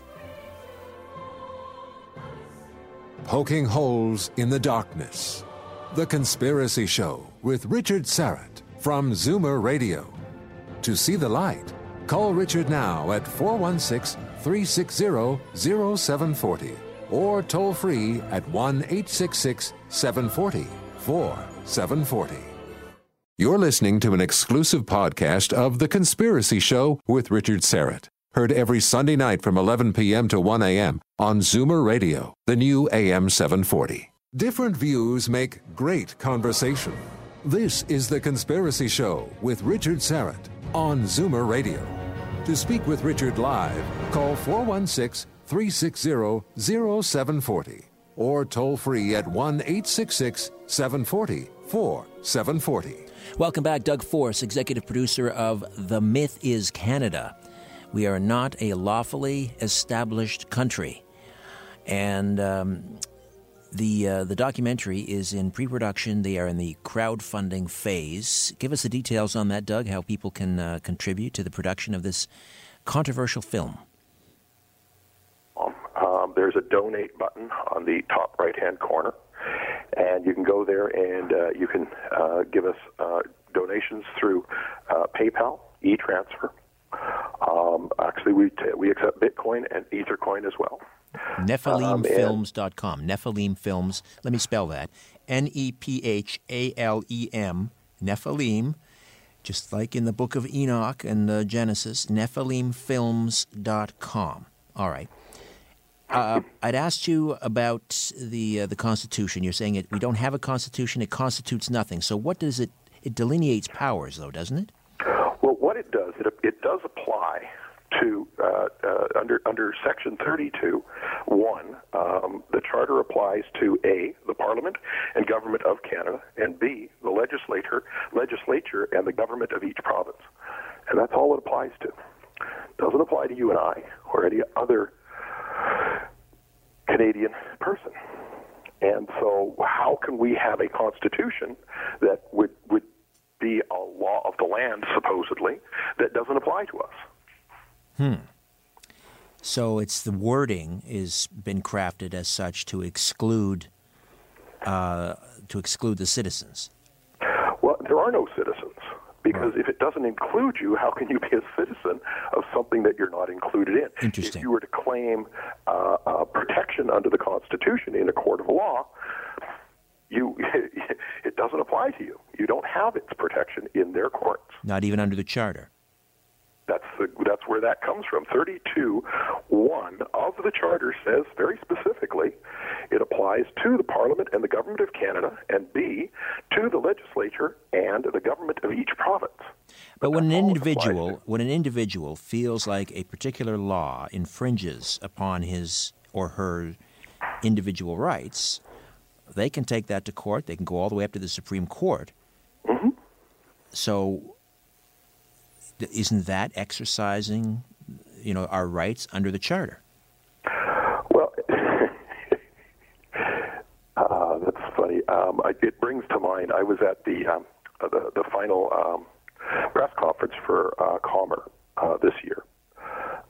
S6: Poking holes in the darkness. The Conspiracy Show with Richard Syrett from Zoomer Radio. To see the light, call Richard now at 416 360 0740 or toll free at 1 866 740 4740. You're listening to an exclusive podcast of The Conspiracy Show with Richard Syrett. Heard every Sunday night from 11 p.m. to 1 a.m. on Zoomer Radio, the new AM 740. Different views make great conversation. This is The Conspiracy Show with Richard Syrett on Zoomer Radio. To speak with Richard live, call 416 360 0740 or toll free at 1 866 740 4740.
S2: Welcome back, Doug Force, executive producer of The Myth is Canada. We are not a lawfully established country. And um, the, uh, the documentary is in pre production. They are in the crowdfunding phase. Give us the details on that, Doug, how people can uh, contribute to the production of this controversial film.
S5: Um, there's a donate button on the top right hand corner, and you can go there and uh, you can uh, give us uh, donations through uh, PayPal, e transfer. Um, actually, we, t- we accept Bitcoin and Ethercoin as well.
S2: NephilimFilms.com. Nephilim Films. Let me spell that. N E P H A L E M. Nephilim. Just like in the book of Enoch and uh, Genesis. NephilimFilms.com. All right. Uh, I'd asked you about the uh, the Constitution. You're saying it. We don't have a Constitution. It constitutes nothing. So what does it? It delineates powers, though, doesn't it?
S5: Well, what it does, it, it does apply to uh, uh, under under Section 32, one, um, the Charter applies to a the Parliament and Government of Canada, and b the legislature, legislature and the government of each province, and that's all it applies to. Doesn't apply to you and I or any other Canadian person. And so, how can we have a constitution that would would be a law of the land, supposedly, that doesn't apply to us? Hmm.
S2: So it's the wording is been crafted as such to exclude uh, to exclude the citizens.
S5: Well, there are no citizens because if it doesn't include you, how can you be a citizen of something that you're not included in?
S2: Interesting.
S5: If you were to claim uh, uh, protection under the Constitution in a court of law, you it doesn't apply to you. You don't have its protection in their courts.
S2: Not even under the charter.
S5: That's the, that's where that comes from. 32 1 of the Charter says very specifically it applies to the Parliament and the Government of Canada, and B, to the legislature and the government of each province.
S2: But when an
S5: that's all it applies
S2: individual when an individual feels like a particular law infringes upon his or her individual rights, they can take that to court. They can go all the way up to the Supreme Court.
S5: Mm-hmm.
S2: So, isn't that exercising, you know, our rights under the charter?
S5: Well, uh, that's funny. Um, I, it brings to mind. I was at the um, the, the final um, press conference for uh, Comer uh, this year,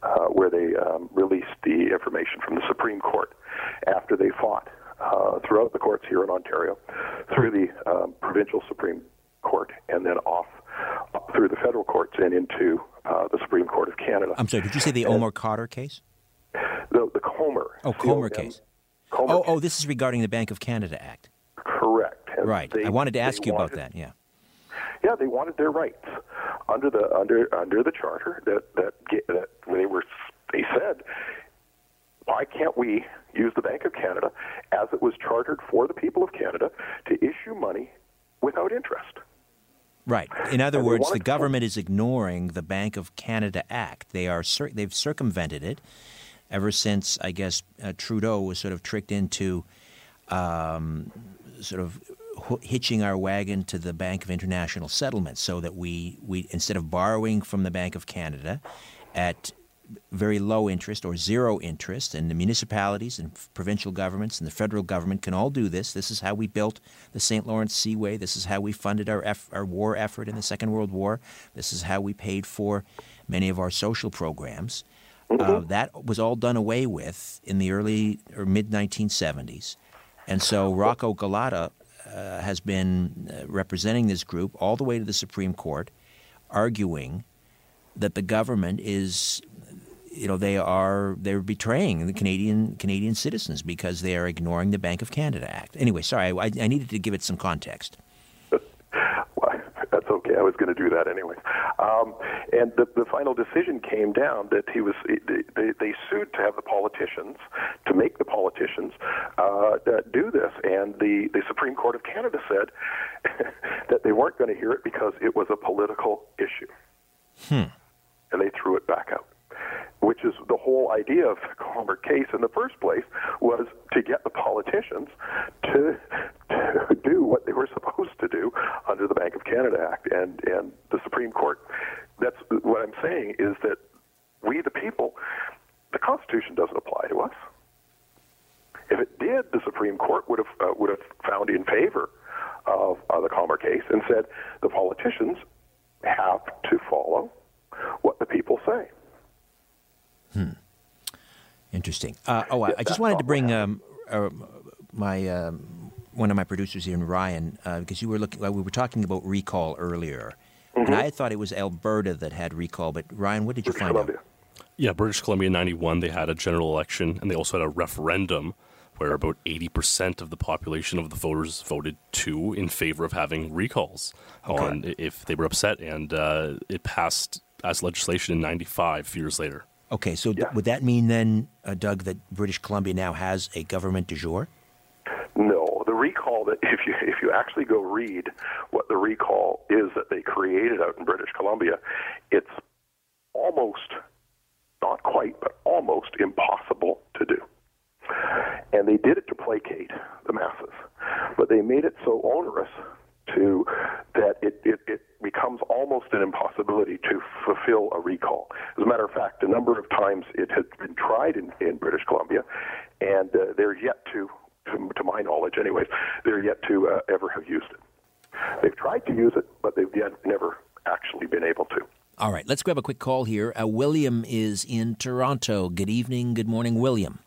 S5: uh, where they um, released the information from the Supreme Court after they fought uh, throughout the courts here in Ontario, through the um, provincial Supreme Court, and then off through the federal courts and into uh, the Supreme Court of Canada.
S2: I'm sorry. Did you say the Omar Khadr case?
S5: the, the Comer.
S2: Oh, Comer
S5: C-O-M-
S2: case.
S5: Comer
S2: Oh,
S5: case.
S2: oh, this is regarding the Bank of Canada Act. Right.
S5: they-
S2: I wanted to ask you about that. Yeah.
S5: Yeah, they wanted their rights under the under under the charter that that, that they were they said why can't we use the Bank of Canada as it was chartered for the people of Canada to issue money without interest?
S2: Right. In other
S5: And
S2: words, the
S5: to-
S2: government is ignoring the Bank of Canada Act. They are cir- they've circumvented it ever since I guess uh, Trudeau was sort of tricked into um, sort of hitching our wagon to the Bank of International Settlements so that we, we instead of borrowing from the Bank of Canada at very low interest or zero interest, and the municipalities and provincial governments and the federal government can all do this. This is how we built the St. Lawrence Seaway. This is how we funded our, eff- our war effort in the Second World War. This is how we paid for many of our social programs. Uh, that was all done away with in the early or mid 1970s. And so Rocco Galati uh, has been uh, representing this group all the way to the Supreme Court, arguing that the government is, you know, they are they're betraying the Canadian Canadian citizens because they are ignoring the Bank of Canada Act. Anyway, sorry, I, I needed to give it some context.
S5: Well, that's okay. I was going to do that anyway. Um, and the, the final decision came down that he was they, they sued to have the politicians to make the politicians uh, do this, and the the Supreme Court of Canada said that they weren't going to hear it because it was a political issue,
S2: Hmm.
S5: and they threw it back out. Which is the whole idea of the Comer case in the first place was to get the politicians to, to do what they were supposed to do under the Bank of Canada Act and and the Supreme Court. That's what I'm saying is that we the people, the Constitution doesn't apply to us. If it did, the Supreme Court would have uh, would have found in favor of uh, the Comer case and said the politicians have to follow what the people say.
S2: Interesting. Uh, oh, I, I just wanted to bring um, uh, my um, one of my producers here, Ryan, uh, because you were looking. we were talking about recall earlier, and I thought it was Alberta that had recall. But Ryan, what did you
S5: British
S2: find
S5: Columbia.
S2: out?
S7: Yeah, British Columbia in 91, they had a general election and they also had a referendum where about 80% of the population of the voters voted to in favor of having recalls on if they were upset. And uh, it passed as legislation in 95 years later.
S2: Okay, so th- would that mean then, uh, Doug, that British Columbia now has a government du jour?
S5: No, the recall that if you if you actually go read what the recall is that they created out in British Columbia, it's almost not quite, but almost impossible to do. And they did it to placate the masses, but they made it so onerous to that it, it, it becomes almost an impossibility to fulfill a recall. As a matter of fact, a number of times it has been tried in, in British Columbia, and uh, they're yet to, to, to my knowledge, anyways, they're yet to uh, ever have used it. They've tried to use it, but they've yet never actually been able to.
S2: All right, let's grab a quick call here. Uh, William is in Toronto. Good evening. Good morning, William.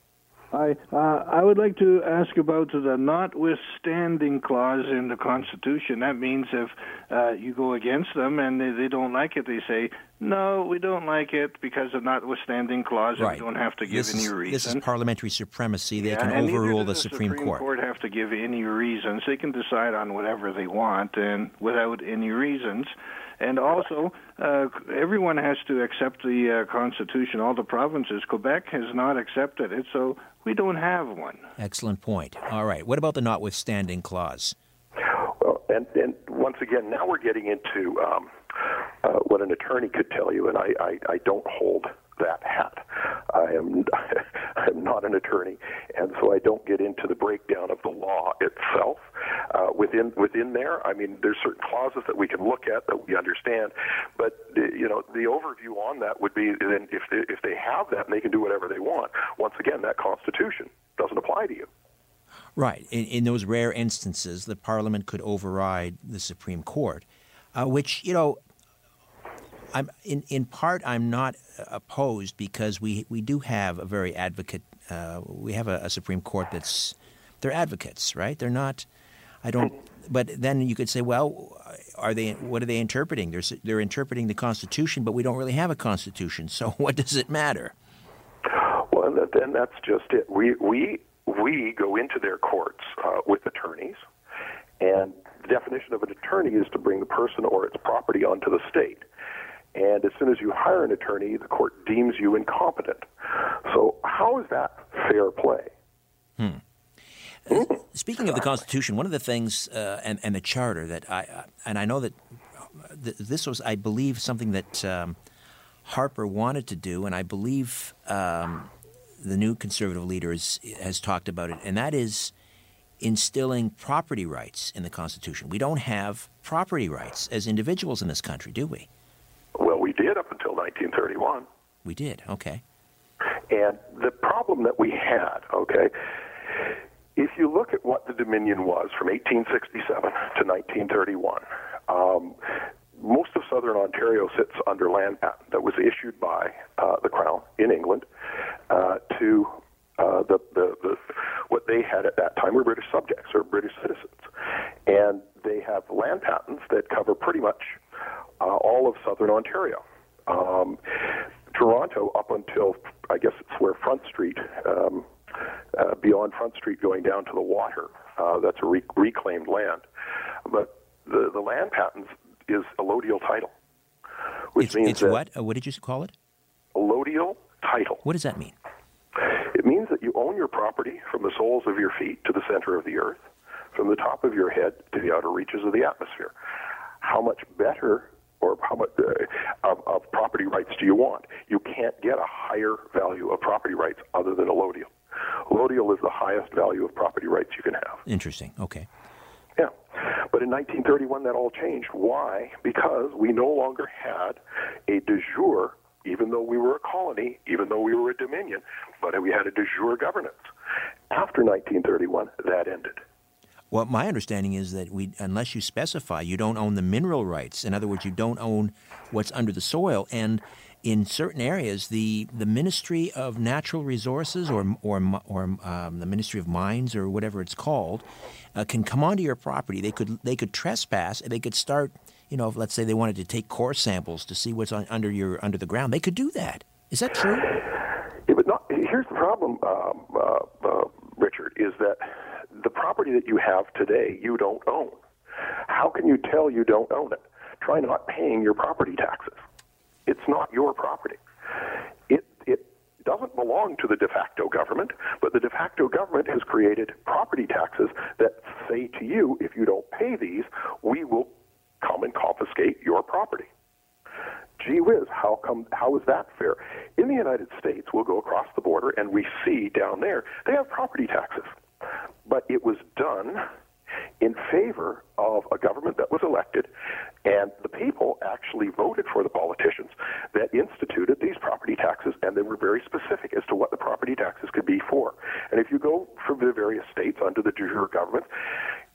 S8: Hi. Uh, I would like to ask about the notwithstanding clause in the Constitution. That means if uh, you go against them and they, they don't like it, they say, no, we don't like it because of notwithstanding clause,
S2: Right.
S8: we don't have to give
S2: this
S8: any
S2: is,
S8: reason.
S2: This is parliamentary supremacy. They
S8: Yeah,
S2: can overrule
S8: does
S2: the Supreme, Court. Court.
S8: have to give any reasons. They can decide on whatever they want and without any reasons. And also, uh, everyone has to accept the uh, Constitution. All the provinces. Quebec has not accepted it, so we don't have one.
S2: Excellent point. All right, what about the notwithstanding clause?
S5: Well, and, and once again, now we're getting into um, uh, what an attorney could tell you, and I, I, I don't hold that hat. I am I'm not an attorney, and so I don't get into the breakdown of the law itself. Uh, within within there, I mean, there's certain clauses that we can look at that we understand, but uh, you know, the overview on that would be then if they, if they have that and they can do whatever they want. Once again, that Constitution doesn't apply to you.
S2: Right. In, in those rare instances, the Parliament could override the Supreme Court, uh, which you know. I'm in, in part I'm not opposed because we we do have a very advocate uh, we have a, a Supreme Court that's they're advocates right they're not I don't but then you could say well are they what are they interpreting they're they're interpreting the Constitution but we don't really have a Constitution so what does it matter
S5: Well, then that's just it. We we we go into their courts uh, with attorneys, and the definition of an attorney is to bring the person or its property onto the state. And as soon as you hire an attorney, the court deems you incompetent. So how is that fair play?
S2: Speaking of the Constitution, one of the things uh, and, and the Charter that I uh, and I know that th- this was, I believe, something that um, Harper wanted to do, and I believe um, the new conservative leader is, has talked about it, and that is instilling property rights in the Constitution. We don't have property rights as individuals in this country, do we?
S5: We did up until 1931.
S2: We did, okay.
S5: And the problem that we had, okay, if you look at what the Dominion was from 1867 to 1931, um, most of southern Ontario sits under land patent that was issued by uh, the Crown in England uh, to uh, the, the, the what they had at that time were British subjects or British citizens, and they have land patents that cover pretty much uh, all of southern Ontario. Um, Toronto, up until I guess it's where Front Street, um, uh, beyond Front Street, going down to the water, uh, that's a re- reclaimed land. But the the land patents is allodial title, which
S2: it's,
S5: means
S2: it's what? Uh, what did you call it?
S5: allodial title.
S2: What does that mean?
S5: It means that you own your property from the soles of your feet to the center of the earth, from the top of your head to the outer reaches of the atmosphere. How much better or how much uh, of, of property rights do you want? You can't get a higher value of property rights other than a low deal. allodial. Allodial is the highest value of property rights you can have.
S2: Interesting. Okay.
S5: Yeah. But in 1931, that all changed. Why? Because we no longer had a de jure, even though we were a colony, even though we were a dominion, but we had a de jure governance. After 1931, that ended.
S2: Well, my understanding is that we, unless you specify, you don't own the mineral rights. In other words, you don't own what's under the soil. And in certain areas, the, the Ministry of Natural Resources or, or, or um, the Ministry of Mines or whatever it's called uh, can come onto your property. They could, they could trespass and they could start, you know, let's say they wanted to take core samples to see what's on, under, your, under the ground. They could do that. Is that true?
S5: But not, here's the problem, um, uh, uh, Richard, is that the property that you have today, you don't own. How can you tell you don't own it? Try not paying your property taxes. It's not your property. It, it doesn't belong to the de facto government, but the de facto government has created property taxes that say to you, if you don't pay these, we will come and confiscate your property. Gee whiz, how come? How is that fair? In the United States, we'll go across the border and we see down there they have property taxes, but it was done in favor of a government that was elected, and the people actually voted for the politicians that instituted these property taxes, and they were very specific as to what the property taxes could be for. And if you go from the various states under the de jure government,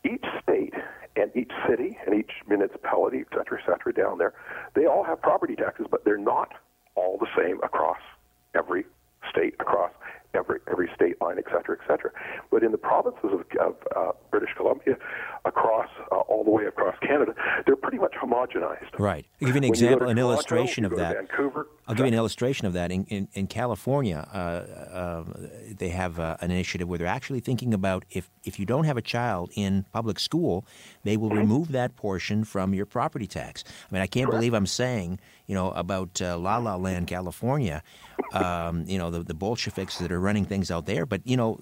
S5: each state and each city and each municipality, et cetera, et cetera, down there, they all have property taxes, but they're not all the same across every state, across every every state line, et cetera, et cetera. But in the provinces of, of uh, British Columbia, across uh, all the way across Canada, they're pretty much homogenized.
S2: Right. I'll give you an
S5: When you go
S2: example, an
S5: Toronto,
S2: illustration of that.
S5: Vancouver,
S2: I'll give you an illustration of that. In, in, in California, uh, uh, they have uh, an initiative where they're actually thinking about if, if you don't have a child in public school, they will remove that portion from your property tax. I mean, I can't believe I'm saying, you know, about uh, La La Land, California, um, you know, the, the Bolsheviks that are running things out there. But, you know,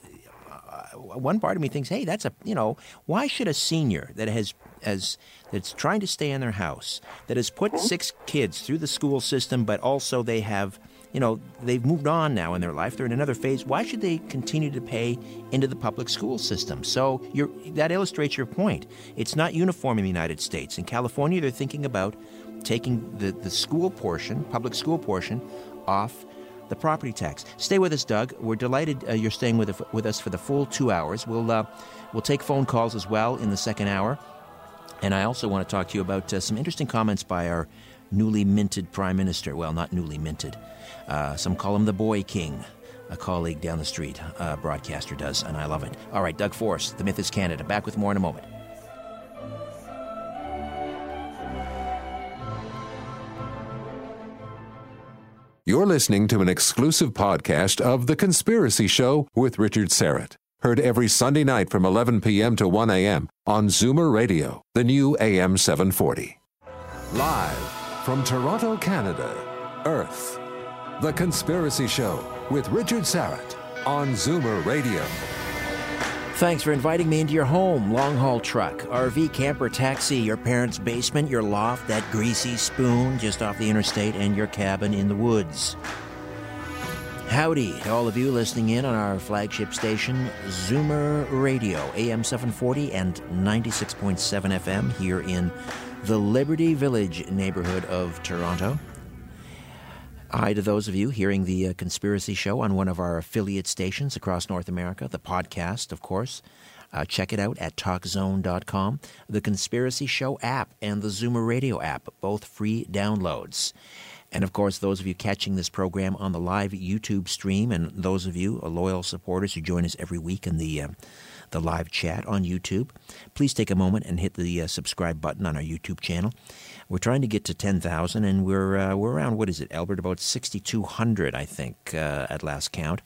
S2: Uh, one part of me thinks, hey, that's a you know, why should a senior that has as that's trying to stay in their house that has put mm-hmm. six kids through the school system, but also they have you know they've moved on now in their life they're in another phase why should they continue to pay into the public school system? So that illustrates your point. It's not uniform in the united states. In california they're thinking about taking the, the school portion public school portion off the property tax. Stay with us, Doug. We're delighted uh, you're staying with, with us for the full two hours. We'll, uh, we'll take phone calls as well in the second hour. And I also want to talk to you about uh, some interesting comments by our newly minted Prime Minister. Well, not newly minted. Uh, some call him the Boy King. A colleague down the street, a broadcaster does, and I love it. All right, Doug Forrest, The Myth is Canada. Back with more in a moment.
S6: You're listening to an exclusive podcast of The Conspiracy Show with Richard Syrett. Heard every Sunday night from 11 p.m. to 1 a.m. on Zoomer Radio, the new AM 740. Live from Toronto, Canada, Earth. The Conspiracy Show with Richard Syrett on Zoomer Radio.
S2: Thanks for inviting me into your home, long haul truck, RV, camper, taxi, your parents' basement, your loft, that greasy spoon just off the interstate, and your cabin in the woods. Howdy to all of you listening in on our flagship station, Zoomer Radio, AM 740 and 96.7 FM here in the Liberty Village neighborhood of Toronto. Hi to those of you hearing the uh, Conspiracy Show on one of our affiliate stations across North America, the podcast, of course. Uh, check it out at TalkZone.com, the Conspiracy Show app, and the Zoomer Radio app, both free downloads. And of course, those of you catching this program on the live YouTube stream, and those of you uh, loyal supporters who join us every week in the uh, the live chat on YouTube, please take a moment and hit the uh, subscribe button on our YouTube channel. We're trying to get to 10,000, and we're uh, we're around what is it, Albert? About 6,200, I think, uh, at last count.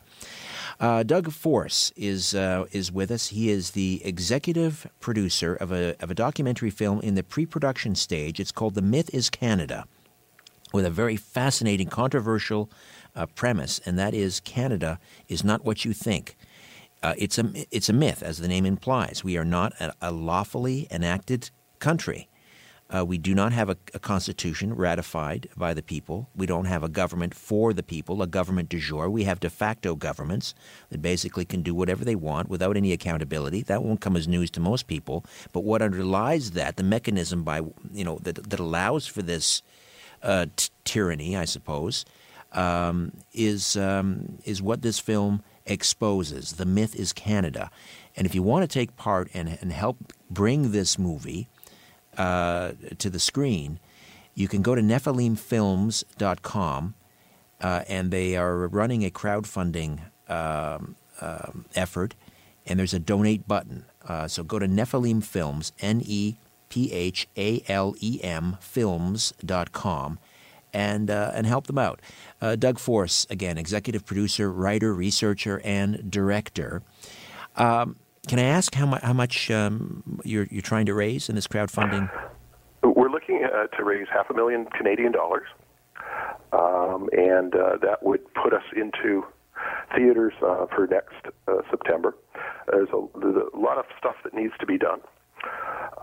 S2: Uh, Doug Force is uh, is with us. He is the executive producer of a of a documentary film in the pre-production stage. It's called "The Myth Is Canada," with a very fascinating, controversial uh, premise, and that is Canada is not what you think. Uh, it's a it's a myth, as the name implies. We are not a, a lawfully enacted country. Uh, we do not have a, a, constitution ratified by the people. We don't have a government for the people, a government de jure. We have de facto governments that basically can do whatever they want without any accountability. That won't come as news to most people. But what underlies that, the mechanism by you know that that allows for this uh, t- tyranny, I suppose, um, is um, is what this film exposes. The myth is Canada, and if you want to take part and and help bring this movie uh, to the screen, you can go to nephilimfilms.com, uh, and they are running a crowdfunding um, um, effort, and there's a donate button. Uh, so go to Nephilim Films, N E P H A L E M Films.com, and, uh, and help them out. Uh, Doug Force, again, executive producer, writer, researcher, and director. Um, can I ask how, mu- how much um, you're, you're trying to raise in this crowdfunding?
S5: We're looking uh, to raise half a million Canadian dollars, um, and uh, that would put us into theaters uh, for next uh, September. There's a, there's a, lot of stuff that needs to be done.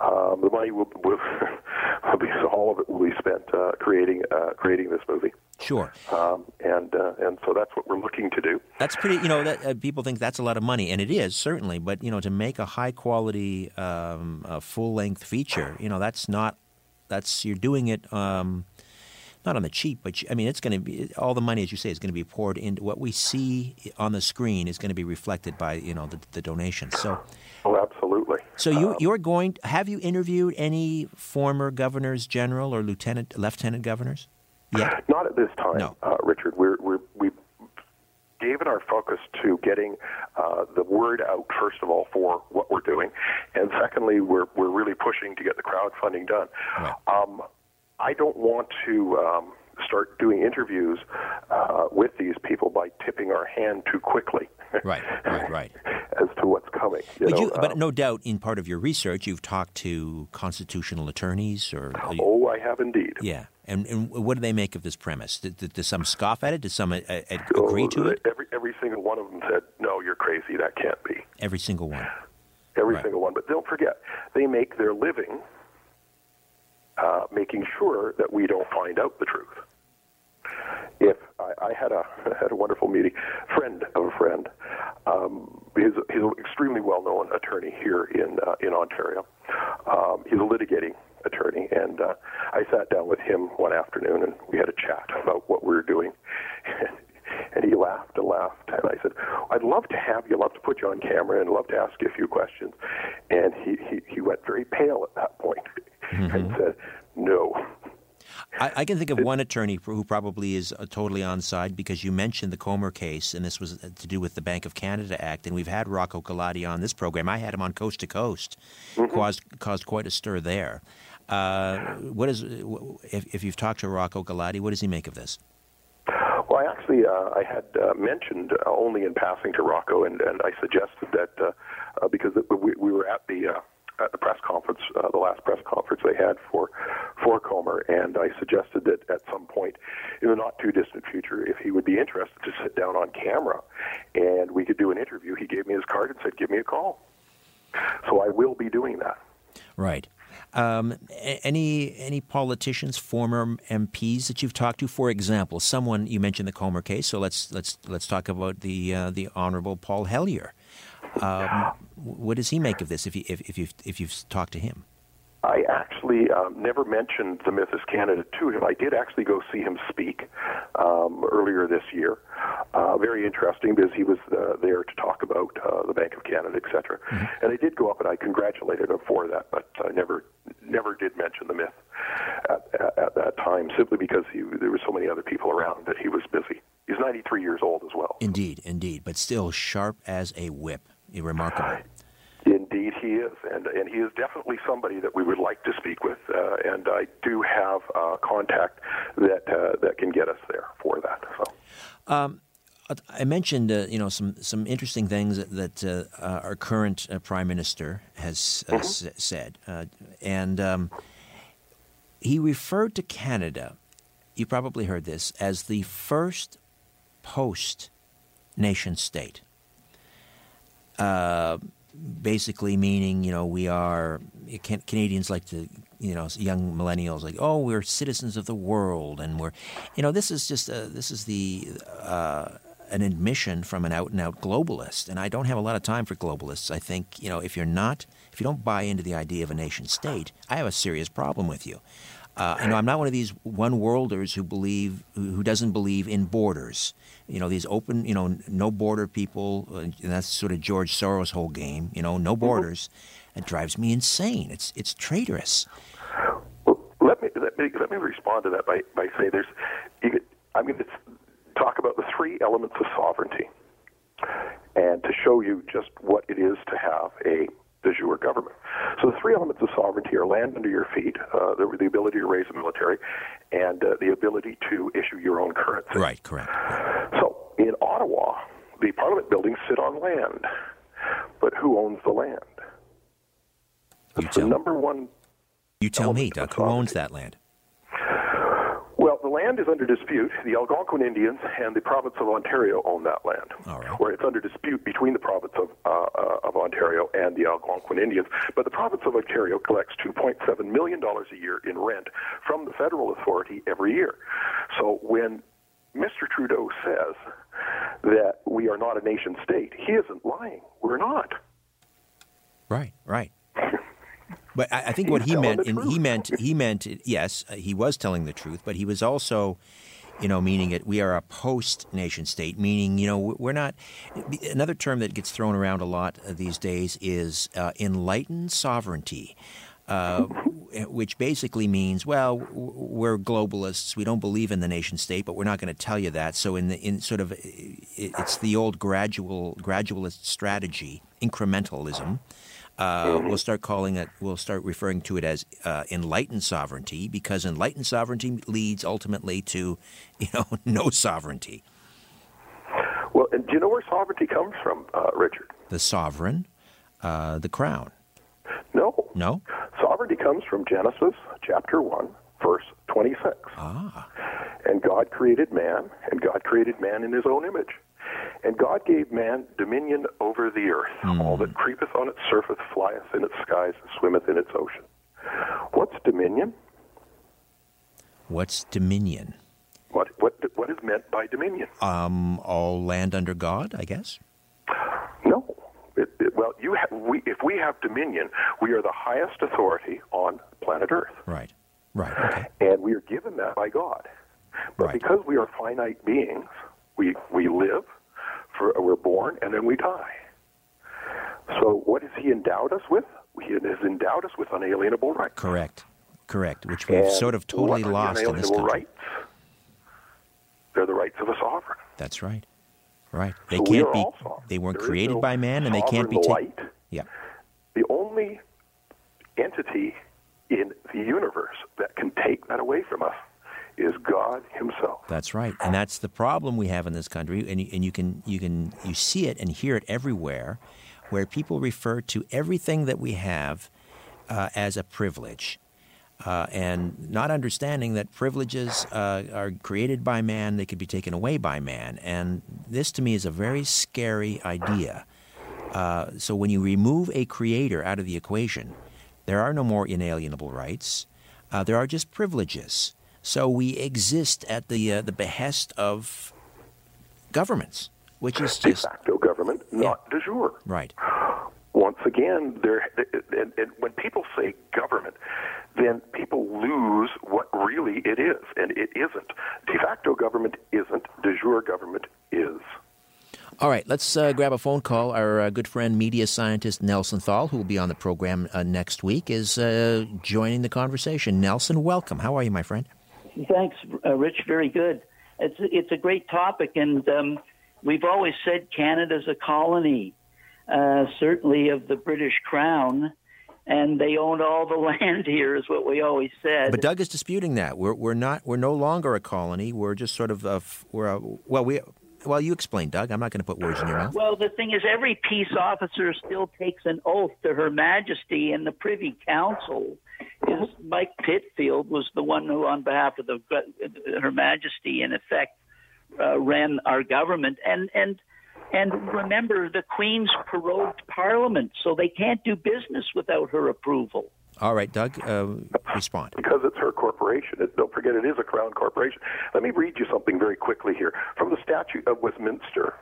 S5: Um, the money will, will, will, be all of it will be spent uh, creating uh, creating this movie.
S2: Sure.
S5: Um, and uh, and so that's what we're looking to do.
S2: That's pretty. You know, that, uh, people think that's a lot of money, and it is certainly. But you know, to make a high quality, um, full length feature, you know, that's not. That's you're doing it. Um, not on the cheap, but I mean, it's going to be all the money, as you say, is going to be poured into what we see on the screen is going to be reflected by you know the, the donations. So,
S5: oh, absolutely.
S2: So you you're going. Have you interviewed any former governors general or lieutenant, lieutenant governors?
S5: Yeah. Not at this time,
S2: no.
S5: uh, Richard. We're, we're, we given our focus to getting uh, the word out, first of all, for what we're doing, and secondly, we're, we're really pushing to get the crowdfunding done.
S2: Right.
S5: Um, I don't want to um, start doing interviews uh, with these people by tipping our hand too quickly.
S2: right, right, right.
S5: As to what's coming.
S2: You
S5: but, you,
S2: but
S5: um,
S2: no doubt, in part of your research, you've talked to constitutional attorneys, or
S5: oh, I have indeed.
S2: Yeah, and, and what do they make of this premise? Did, did, did some scoff at it? Did some uh, uh, agree to it?
S5: Every every single one of them said, "No, you're crazy. That can't be."
S2: Every single one.
S5: Every
S2: right.
S5: single one. But don't forget, they make their living uh, making sure that we don't find out the truth. If I, I had a had a wonderful meeting, friend of a friend, um, he's he's an extremely well known attorney here in uh, in Ontario. Um, he's a litigating attorney, and uh, I sat down with him one afternoon and we had a chat about what we were doing. And he laughed and laughed. And I said, I'd love to have you, love to put you on camera and love to ask you a few questions. And he, he, he went very pale at that point
S2: Mm-hmm.
S5: and said, No.
S2: I, I, can think of one attorney who probably is uh, totally on side because you mentioned the Comer case, and this was uh, to do with the Bank of Canada Act. And we've had Rocco Galati on this program. I had him on Coast to Coast,
S5: Mm-hmm.
S2: caused caused quite a stir there. Uh, what is if, if you've talked to Rocco Galati, what does he make of this?
S5: Well, I actually uh, I had uh, mentioned uh, only in passing to Rocco, and, and I suggested that uh, uh, because we, we were at the uh, at the press conference, uh, the last press conference they had for for Comer, and I suggested that at some point in the not too distant future, if he would be interested to sit down on camera and we could do an interview, he gave me his card and said, "Give me a call." So I will be doing that.
S2: Right. Um, any any politicians, former MPs that you've talked to? For example, someone you mentioned the Comer case, so let's let's let's talk about the uh, the Honorable Paul Hellyer. Um, what does he make of this? If you if, if you've if you've talked to him.
S5: I actually um, never mentioned the myth Mythos Canada to him. I did actually go see him speak um, earlier this year. Uh, very interesting because he was uh, there to talk about uh, the Bank of Canada, etc. Mm-hmm. And I did go up and I congratulated him for that, but I never never did mention the myth at, at, at that time, simply because he, there were so many other people around that he was busy. He's 93 years old as well.
S2: Indeed, indeed, but still sharp as a whip. Remarkable.
S5: He is, and and he is definitely somebody that we would like to speak with. Uh, and I do have uh, contact that uh, that can get us there for that. So.
S2: Um, I mentioned, uh, you know, some, some interesting things that, that uh, our current uh, prime minister has mm-hmm. s- said, and um, he referred to Canada. You probably heard this as the first post nation state. Uh, basically meaning, you know, we are can, Canadians like to, you know, young millennials like, oh, we're citizens of the world, and we're, you know, this is just a, this is the uh, an admission from an out and out globalist, and I don't have a lot of time for globalists. I think, you know, if you're not, if you don't buy into the idea of a nation state, I have a serious problem with you. Uh, you know, I'm not one of these one worlders who believe who doesn't believe in borders. You know, these open, you know, no border people. Uh, and that's sort of George Soros' whole game. You know, no mm-hmm. borders. It drives me insane. It's it's traitorous.
S5: Well, let me let me let me respond to that by by saying there's. You, I'm going to talk about the three elements of sovereignty, and to show you just what it is to have a de jure government. So the three elements of sovereignty are land under your feet, uh, the, the, ability to raise a military, and uh, the ability to issue your own currency.
S2: Right, correct.
S5: So in Ottawa, the Parliament buildings sit on land, but who owns the land?
S2: You tell,
S5: the number one.
S2: You tell me, Doug. Who owns that land?
S5: Land is under dispute. The Algonquin Indians and the province of Ontario own that land, where it's under dispute between the province of, uh, uh, of Ontario and the Algonquin Indians. But the province of Ontario collects $2.7 million a year in rent from the federal authority every year. So when Mr. Trudeau says that we are not a nation state, he isn't lying. We're not.
S2: Right, right. But I, I think what he meant, he meant, he meant, yes, uh, he was telling the truth, but he was also, you know, meaning it. We are a post-nation state, meaning you know we're not. Another term that gets thrown around a lot uh, these days is uh, enlightened sovereignty. Uh, which basically means, well, we're globalists. We don't believe in the nation state, but we're not going to tell you that. So, in the in sort of, it's the old gradual gradualist strategy, incrementalism, uh, we'll start calling it, we'll start referring to it as uh, enlightened sovereignty because enlightened sovereignty leads ultimately to, you know, no sovereignty.
S5: Well, and do you know where sovereignty comes from, uh, Richard?
S2: The sovereign, uh, the crown.
S5: No.
S2: No?
S5: Sovereignty comes from Genesis chapter 1, verse 26.
S2: Ah.
S5: And God created man, and God created man in his own image. And God gave man dominion over the earth. Mm. All that creepeth on its surface, flieth in its skies, swimmeth in its ocean. What's dominion?
S2: What's dominion?
S5: What what what is meant by dominion?
S2: Um, all land under God, I guess.
S5: No. It, it, well, you have, we, if we have dominion, we are the highest authority on planet Earth.
S2: Right. Right. Okay.
S5: And we are given that by God. But right. because we are finite beings, we we live, for, we're born, and then we die. So, what has He endowed us with? He has endowed us with unalienable rights.
S2: Correct. Correct. Which we've and sort of totally lost in this country.
S5: Rights? They're the rights of a sovereign.
S2: That's right. Right. They
S5: so
S2: can't be. They weren't
S5: there
S2: created
S5: no
S2: by man, and they can't be
S5: taken.
S2: Yeah.
S5: The only entity in the universe that can take that away from us is God Himself.
S2: That's right, and that's the problem we have in this country, and you, and you can you can you see it and hear it everywhere, where people refer to everything that we have uh, as a privilege. Uh, and not understanding that privileges uh, are created by man, they could be taken away by man. And this to me is a very scary idea. Uh, so when you remove a creator out of the equation, There are no more inalienable rights. Uh, there are just privileges. So we exist at the uh, the behest of governments, which is
S5: De facto government, not de jure.
S2: right.
S5: Once again, there, and, and when people say government, then people lose what really it is, and it isn't. De facto government isn't. De jure government is.
S2: All right, let's uh, grab a phone call. Our uh, good friend, media scientist Nelson Thall, who will be on the program uh, next week, is uh, joining the conversation. Nelson, welcome. How are you, my friend?
S9: Thanks, uh, Rich. Very good. It's it's a great topic, and um, we've always said Canada's a colony, uh, certainly of the British Crown, and they owned all the land here, is what we always said.
S2: But Doug is disputing that. We're we're not. We're no longer a colony. We're just sort of. A, we're a, well. We well. You explain, Doug. I'm not going to put words in your mouth.
S9: well, the thing is, every peace officer still takes an oath to Her Majesty and the Privy Council. Is Mike Pitfield was the one who, on behalf of the Her Majesty, in effect, uh, ran our government. And and and remember, the Queen's prorogued Parliament, so they can't do business without her approval.
S2: All right, Doug. Uh, respond.
S5: because it's her corporation. It, don't forget, it is a crown corporation. Let me read you something very quickly here from the Statute of Westminster.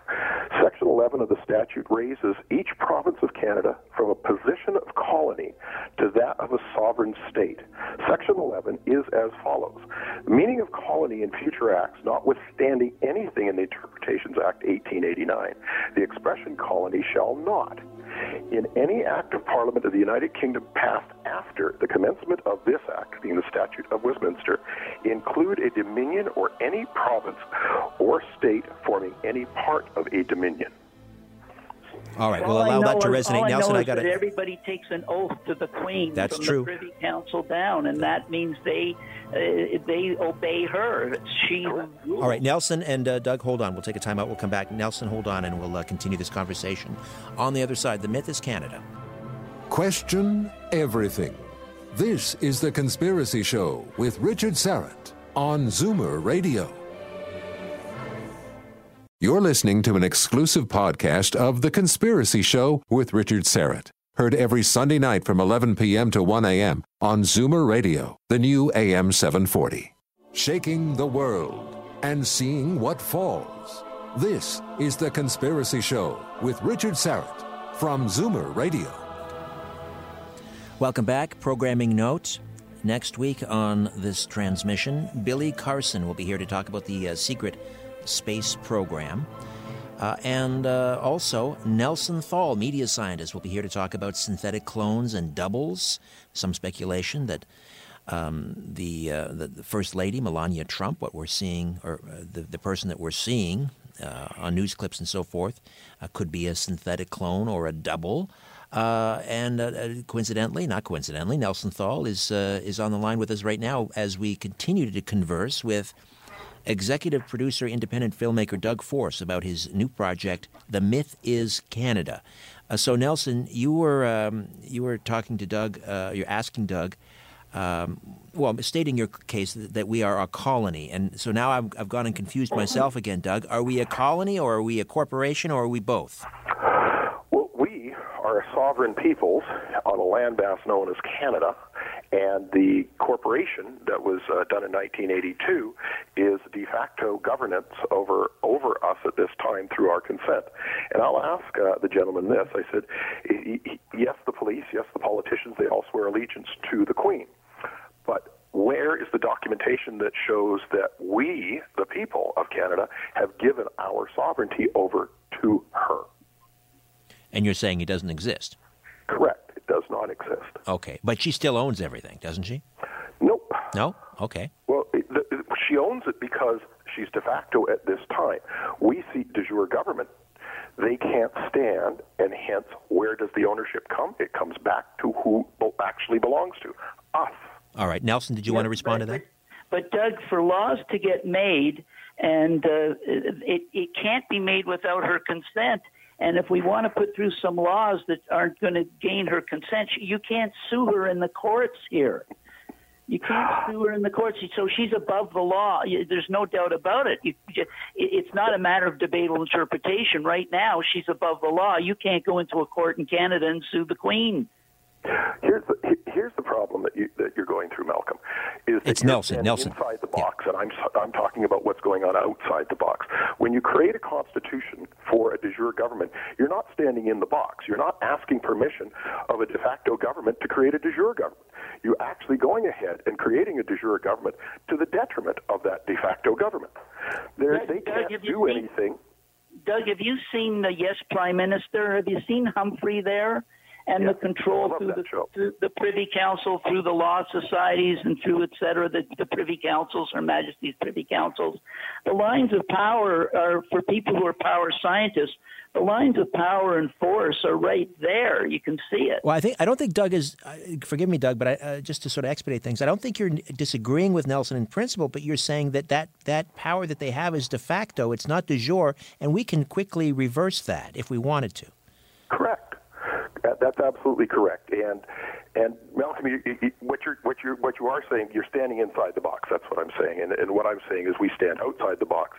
S5: Section 11 of the statute raises each province of Canada from a position of colony to that of a sovereign state. Section 11 is as follows: meaning of colony in future acts, notwithstanding anything in the Interpretations Act 1889, the expression colony shall not in any act of Parliament of the United Kingdom passed after the commencement of this act, being the Statute of Westminster, include a dominion or any province or state forming any part of a dominion.
S2: All right, we'll allow that to
S9: is-
S2: resonate.
S9: all I
S2: Nelson,
S9: know
S2: I
S9: is
S2: got
S9: that
S2: it.
S9: Everybody takes an oath to the Queen
S2: That's
S9: from
S2: true.
S9: the Privy Council down, and that means they uh, they obey her. She.
S2: All right, Nelson and uh, Doug, hold on. We'll take a time out. We'll come back. Nelson, hold on, and we'll uh, continue this conversation. On the other side, the myth is Canada.
S6: Question everything. This is The Conspiracy Show with Richard Syrett on Zoomer Radio. You're listening to an exclusive podcast of The Conspiracy Show with Richard Syrett. Heard every Sunday night from 11 p.m. to 1 a.m. on Zoomer Radio, the new AM 740. Shaking the world and seeing what falls. This is The Conspiracy Show with Richard Syrett from Zoomer Radio.
S2: Welcome back. Programming note. Next week on this transmission, Billy Carson will be here to talk about the uh, secret space program. Uh, and uh, also, Nelson Thall, media scientist, will be here to talk about synthetic clones and doubles. Some speculation that um, the, uh, the the First Lady Melania Trump, what we're seeing, or uh, the the person that we're seeing uh, on news clips and so forth, could be a synthetic clone or a double. Uh, and uh, uh, coincidentally, not coincidentally, Nelson Thall is uh, is on the line with us right now as we continue to converse with executive producer, independent filmmaker Doug Force about his new project, "The Myth Is Canada." Uh, so, Nelson, you were um, you were talking to Doug. Uh, you're asking Doug. Um, well, stating your case that we are a colony, and so now I've, I've gone and confused myself again, Doug. Are we a colony, or are we a corporation, or are we both?
S5: Are sovereign peoples on a landmass known as Canada, and the corporation that was uh, done in 1982 is de facto governance over over us at this time through our consent. And I'll ask uh, the gentleman this: I said, yes, the police, yes, the politicians, they all swear allegiance to the Queen, but where is the documentation that shows that we, the people of Canada, have given our sovereignty over to her?
S2: And you're saying it doesn't exist.
S5: Correct. It does not exist.
S2: Okay, but she still owns everything, doesn't she?
S5: Nope.
S2: No. Okay.
S5: Well, it, the, she owns it because she's de facto at this time. We see de jure government. They can't stand, and hence, where does the ownership come? It comes back to who actually belongs to us.
S2: All right, Nelson. Did you want to respond to that?
S9: But Doug, for laws to get made, and uh, it it can't be made without her consent. And if we want to put through some laws that aren't going to gain her consent, you can't sue her in the courts here. You can't sue her in the courts, so she's above the law. There's no doubt about it. You, you- it- it's not a matter of debatable interpretation. Right now, she's above the law. You can't go into a court in Canada and sue the Queen.
S5: Here's the here's the problem that you that you're going through, Malcolm. Is that
S2: It's Nelson, Nelson.
S5: inside the box, and I'm I'm talking about what's going on outside the box. When you create a constitution for a de jure government, you're not standing in the box. You're not asking permission of a de facto government to create a de jure government. You're actually going ahead and creating a de jure government to the detriment of that de facto government. They're,
S9: Doug-
S5: they can't
S9: have you
S5: do
S9: seen-
S5: anything.
S9: Doug, have you seen the Yes Prime Minister? Have you seen Humphrey there? And
S5: Yeah,
S9: the control through the, through the Privy Council, through the law societies, and through et cetera, the, the Privy Councils, Her Majesty's Privy Councils. The lines of power are for people who are power scientists. The lines of power and force are right there. You can see it.
S2: Well, I think I don't think Doug is. Uh, forgive me, Doug, but I, uh, just to sort of expedite things, I don't think you're disagreeing with Nelson in principle, but you're saying that, that that power that they have is de facto. It's not de jure, and we can quickly reverse that if we wanted to.
S5: Correct. That- That's absolutely correct. And and Malcolm, you, you, what you're what you what you are saying, you're standing inside the box. That's what I'm saying. And, and what I'm saying is, we stand outside the box.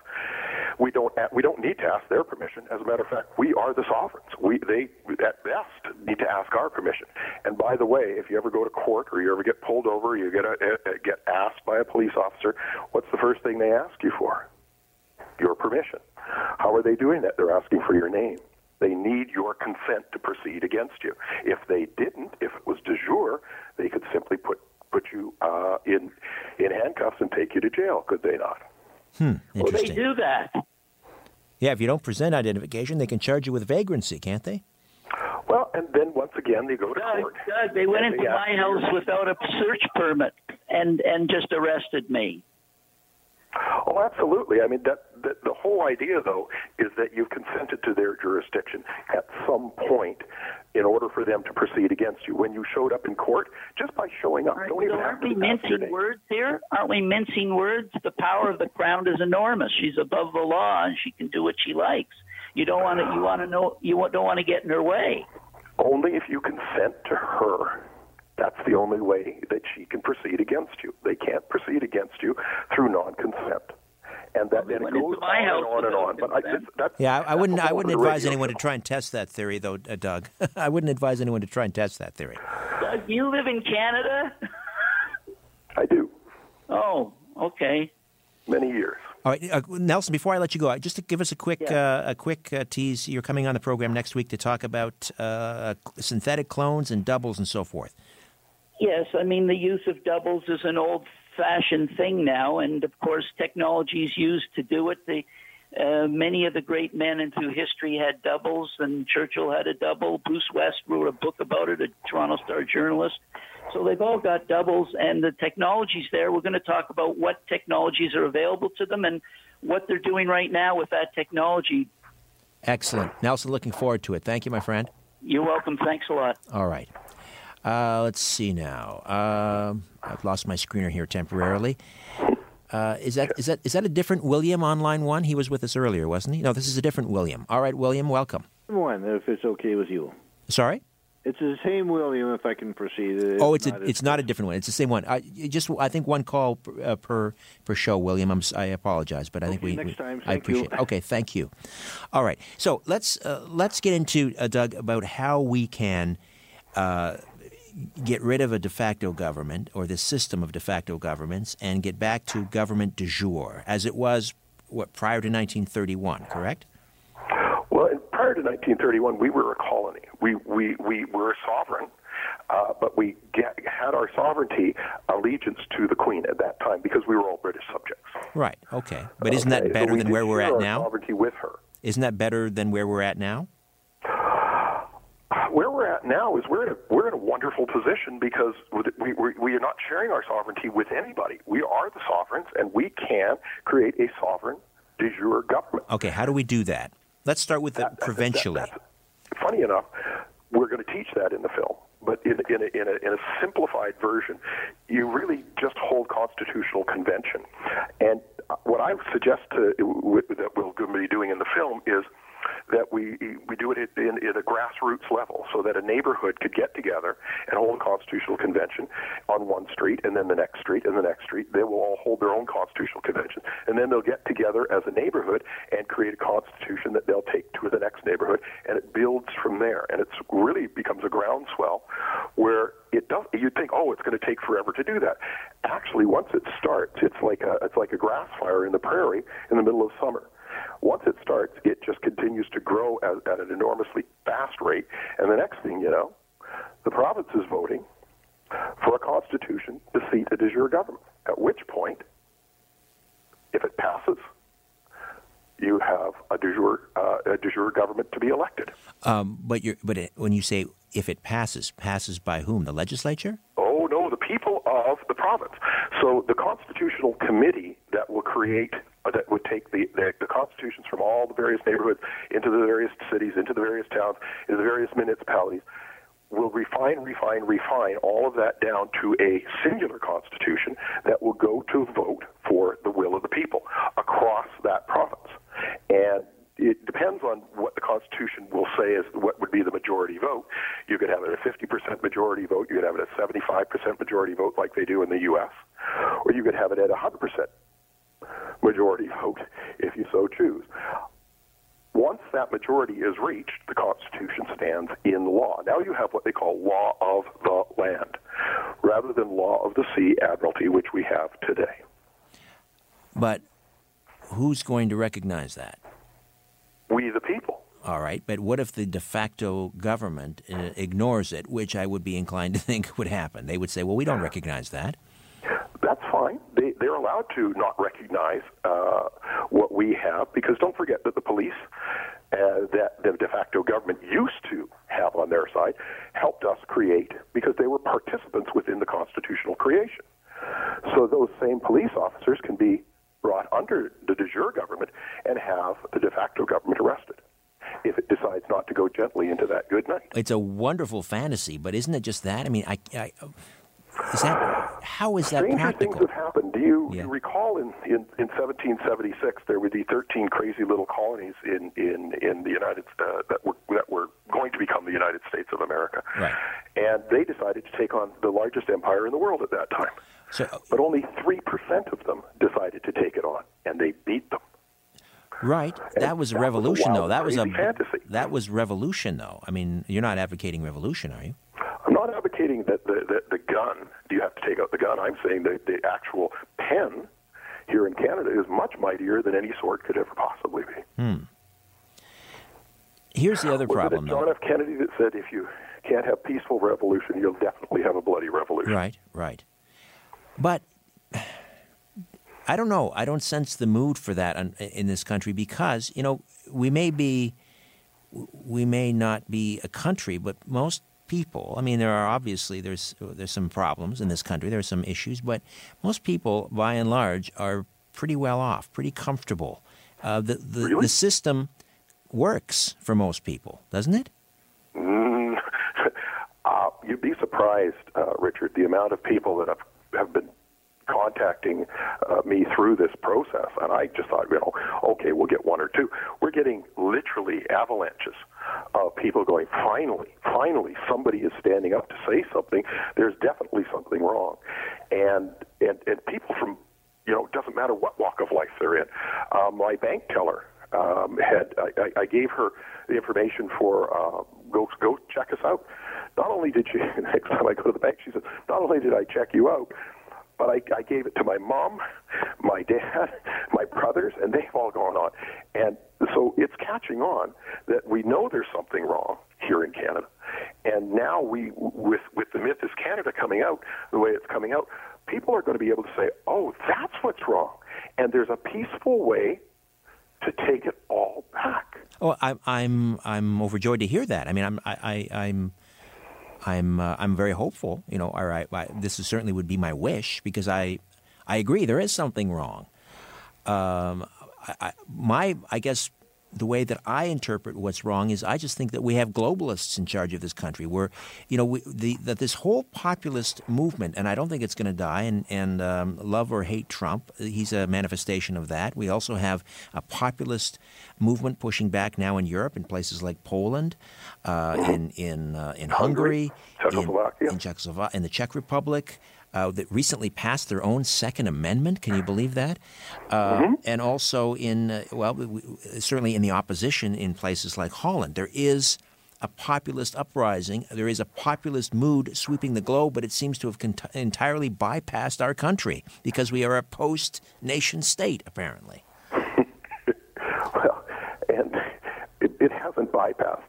S5: We don't we don't need to ask their permission. As a matter of fact, we are the sovereigns. We they at best need to ask our permission. And by the way, if you ever go to court or you ever get pulled over, you get a, a, get asked by a police officer, what's the first thing they ask you for? Your permission. How are they doing that? They're asking for your name. They need your consent to proceed against you. If they didn't, if it was de jure, they could simply put put you uh, in in handcuffs and take you to jail. Could they not?
S9: Hmm, well, they do that.
S2: Yeah, if you don't present identification, they can charge you with vagrancy, can't they?
S5: Well, and then once again they go to
S9: Doug,
S5: court.
S9: Doug, they went into
S5: they
S9: my house
S5: you-
S9: without a search permit and and just arrested me.
S5: Oh, absolutely. I mean, that, that the whole idea, though, is that you've consented to their jurisdiction at some point in order for them to proceed against you. When you showed up in court, just by showing up,
S9: Aren't,
S5: don't even
S9: aren't
S5: to
S9: we mincing words here? Aren't we mincing words? The power of the crown is enormous. She's above the law, and she can do what she likes. You don't want to. You want to know. You don't want to get in her way.
S5: Only if you consent to her. That's the only way that she can proceed against you. They can't proceed against you through non-consent. And that
S9: Well,
S5: and it goes
S9: my
S5: on and on and
S9: without
S5: on. But I,
S9: consent.
S5: that's,
S2: Yeah, I, I wouldn't.
S5: a
S2: I
S5: whole
S2: wouldn't advise
S5: radio
S2: anyone to try and test that theory, though, uh, Doug. I wouldn't advise anyone to try and test that theory.
S9: Doug, you live in Canada?
S5: I do.
S9: Oh, okay.
S5: Many years.
S2: All right, uh, Nelson. Before I let you go, just to give us a quick, uh, a quick uh, tease. You're coming on the program next week to talk about uh, synthetic clones and doubles and so forth.
S9: Yes, I mean the use of doubles is an old-fashioned thing now, and of course, technology is used to do it. The uh, many of the great men in through history had doubles, and Churchill had a double. Bruce West wrote a book about it, a Toronto Star journalist. So they've all got doubles, and the technology's there. We're going to talk about what technologies are available to them and what they're doing right now with that technology.
S2: Excellent, Nelson. Looking forward to it. Thank you, my friend.
S9: You're welcome. Thanks a lot.
S2: All right. Uh, let's see now. Um, I've lost my screener here temporarily. Uh, is that is that is that a different William on line one? He was with us earlier, wasn't he? No, this is a different William. All right, William, welcome.
S8: One, if it's okay with you.
S2: Sorry.
S8: It's the same William, if I can proceed.
S2: oh, it's a, it's not a different one. It's the same one. I just I think one call per, uh, per per show, William. I'm, si apologize, but I think we,
S8: next
S2: we-
S8: time.
S2: I
S8: Thank you.
S2: appreciate. It. Okay, thank you. All right, so let's uh, let's get into uh, Doug about how we can. Get rid of a de facto government or the system of de facto governments and get back to government de jure as it was what prior to 1931 correct
S5: Well, prior to 1931, we were a colony. We we we were a sovereign, uh, but we get, had our sovereignty allegiance to the Queen at that time because we were all British subjects.
S2: right okay but isn't
S5: Okay,
S2: that better
S5: we
S2: than where we're at
S5: our
S2: now
S5: Sovereignty with her.
S2: isn't that better than where we're at now
S5: Where we're at now is we're in a, we're in a wonderful position because we, we, we are not sharing our sovereignty with anybody. We are the sovereigns, and we can create a sovereign de jure government.
S2: okay how do we do that let's start with the
S5: That- that-
S2: provincially
S5: that- that's- funny enough, we're going to teach that in the film, but in, in, a, in, a, in a simplified version, you really just hold constitutional convention. And uh, what I suggest to, that we'll be doing in the film is that we we do it at- in, a grassroots level, so that a neighborhood could get together and hold a constitutional convention on one street, and then the next street, and the next street. They will all hold their own constitutional convention, and then they'll get together as a neighborhood and create a constitution that they'll take to the next neighborhood, and it builds from there. And it's really becomes a groundswell where it does. You'd think, oh, it's going to take forever to do that. Actually, once it starts, it's like a it's like a grass fire in the prairie in the middle of summer. Once it starts, it just continues to grow at, at an enormously fast rate, and the next thing you know, the province is voting for a constitution to seat a de jure government. At which point, if it passes, you have a de jure, uh, a de jure government to be elected.
S2: Um, but you're, but it, when you say if it passes, passes by whom? The legislature?
S5: Oh no, the people of the province. So the constitutional committee that will create Uh, that would take the, the the constitutions from all the various neighborhoods into the various cities, into the various towns, into the various municipalities will refine, refine, refine all of that down to a singular constitution that will go to vote for the will of the people across that province. And it depends on what the Constitution will say is what would be the majority vote. You could have it a 50% majority vote, you could have it a 75% majority vote like they do in the U.S., or you could have it at a 100% majority vote if you so choose. Once that majority is reached, the Constitution stands in law. Now you have what they call law of the land, rather than law of the sea, admiralty, which we have today.
S2: But who's going to recognize that?
S5: We, the people.
S2: All right, but what if the de facto government uh, ignores it, which I would be inclined to think would happen? They would say, well, we don't recognize that.
S5: Fine. They, they're allowed to not recognize uh, what we have because don't forget that the police uh, that the de facto government used to have on their side helped us create because they were participants within the constitutional creation. So those same police officers can be brought under the de jure government and have the de facto government arrested if it decides not to go gently into that good night.
S2: It's a wonderful fantasy, but isn't it just that? I mean, I, I is that how is that
S5: Stranger
S2: practical?
S5: things have happened. Do you,
S2: Yeah.
S5: you recall in, in, in 1776 there were the 13 crazy little colonies in, in, in the United uh, that were that were going to become the United States of America,
S2: Right.
S5: and they decided to take on the largest empire in the world at that time.
S2: So,
S5: But only three percent of them decided to take it on, and they beat them.
S2: right, that was a
S5: that was a
S2: revolution,
S5: wild,
S2: though. That was a
S5: fantasy.
S2: that was revolution, though. I mean, you're not advocating revolution, are you?
S5: I'm not advocating that the, the, the gun, do you have to take out the gun? I'm saying that the actual pen here in Canada is much mightier than any sword could ever possibly be. Hmm.
S2: Here's the other
S5: Was
S2: problem,
S5: it John
S2: though.
S5: F. Kennedy that said if you can't have peaceful revolution, you'll definitely have a bloody revolution?
S2: Right, right. But I don't know. I don't sense the mood for that in, in this country because you know we may be, we may not be a country, but most people. I mean, there are obviously there's there's some problems in this country. There are some issues, but most people, by and large, are pretty well off, pretty comfortable. Uh, the the,
S5: Really?
S2: the system works for most people, doesn't it?
S5: Mm, uh, you'd be surprised, uh, Richard, the amount of people that have, have been contacting uh, me through this process. And I just thought, you know, okay, we'll get one or two. We're getting literally avalanches of people going, finally, finally, somebody is standing up to say something. There's definitely something wrong. And, and, and people from, you know, it doesn't matter what walk of life they're in. Uh, my bank teller um, had I, I- I gave her the information for uh, go go check us out. Not only did she next time I go to the bank, she said, not only did I check you out, but I, I gave it to my mom, my dad, my brothers, and they've all gone on. And so it's catching on that we know there's something wrong here in Canada, and now we with with the myth is Canada coming out the way it's coming out, people are going to be able to say, oh, that's what's wrong, and there's a peaceful way to take it all back.
S2: Oh, I'm I'm I'm overjoyed to hear that. I mean, I'm I, I I'm I'm uh, I'm very hopeful. You know, all right, this is certainly would be my wish because I I agree there is something wrong. Um, I, I, my I guess the way that I interpret what's wrong is I just think that we have globalists in charge of this country. Where you know we, the that this whole populist movement, and I don't think it's going to die. And and um, love or hate Trump, he's a manifestation of that. We also have a populist movement pushing back now in Europe in places like Poland, uh, in in uh, in Hungary,
S5: Hungary,
S2: in,
S5: Czechoslovakia.
S2: in Czechoslovakia, in the Czech Republic. Uh, that recently passed their own Second Amendment. Can you believe that? Uh, And also in uh, well, we- certainly in the opposition in places like Holland, there is a populist uprising. There is a populist mood sweeping the globe, but it seems to have entirely bypassed our country because we are a post nation state, apparently.
S5: well, and it, it hasn't bypassed.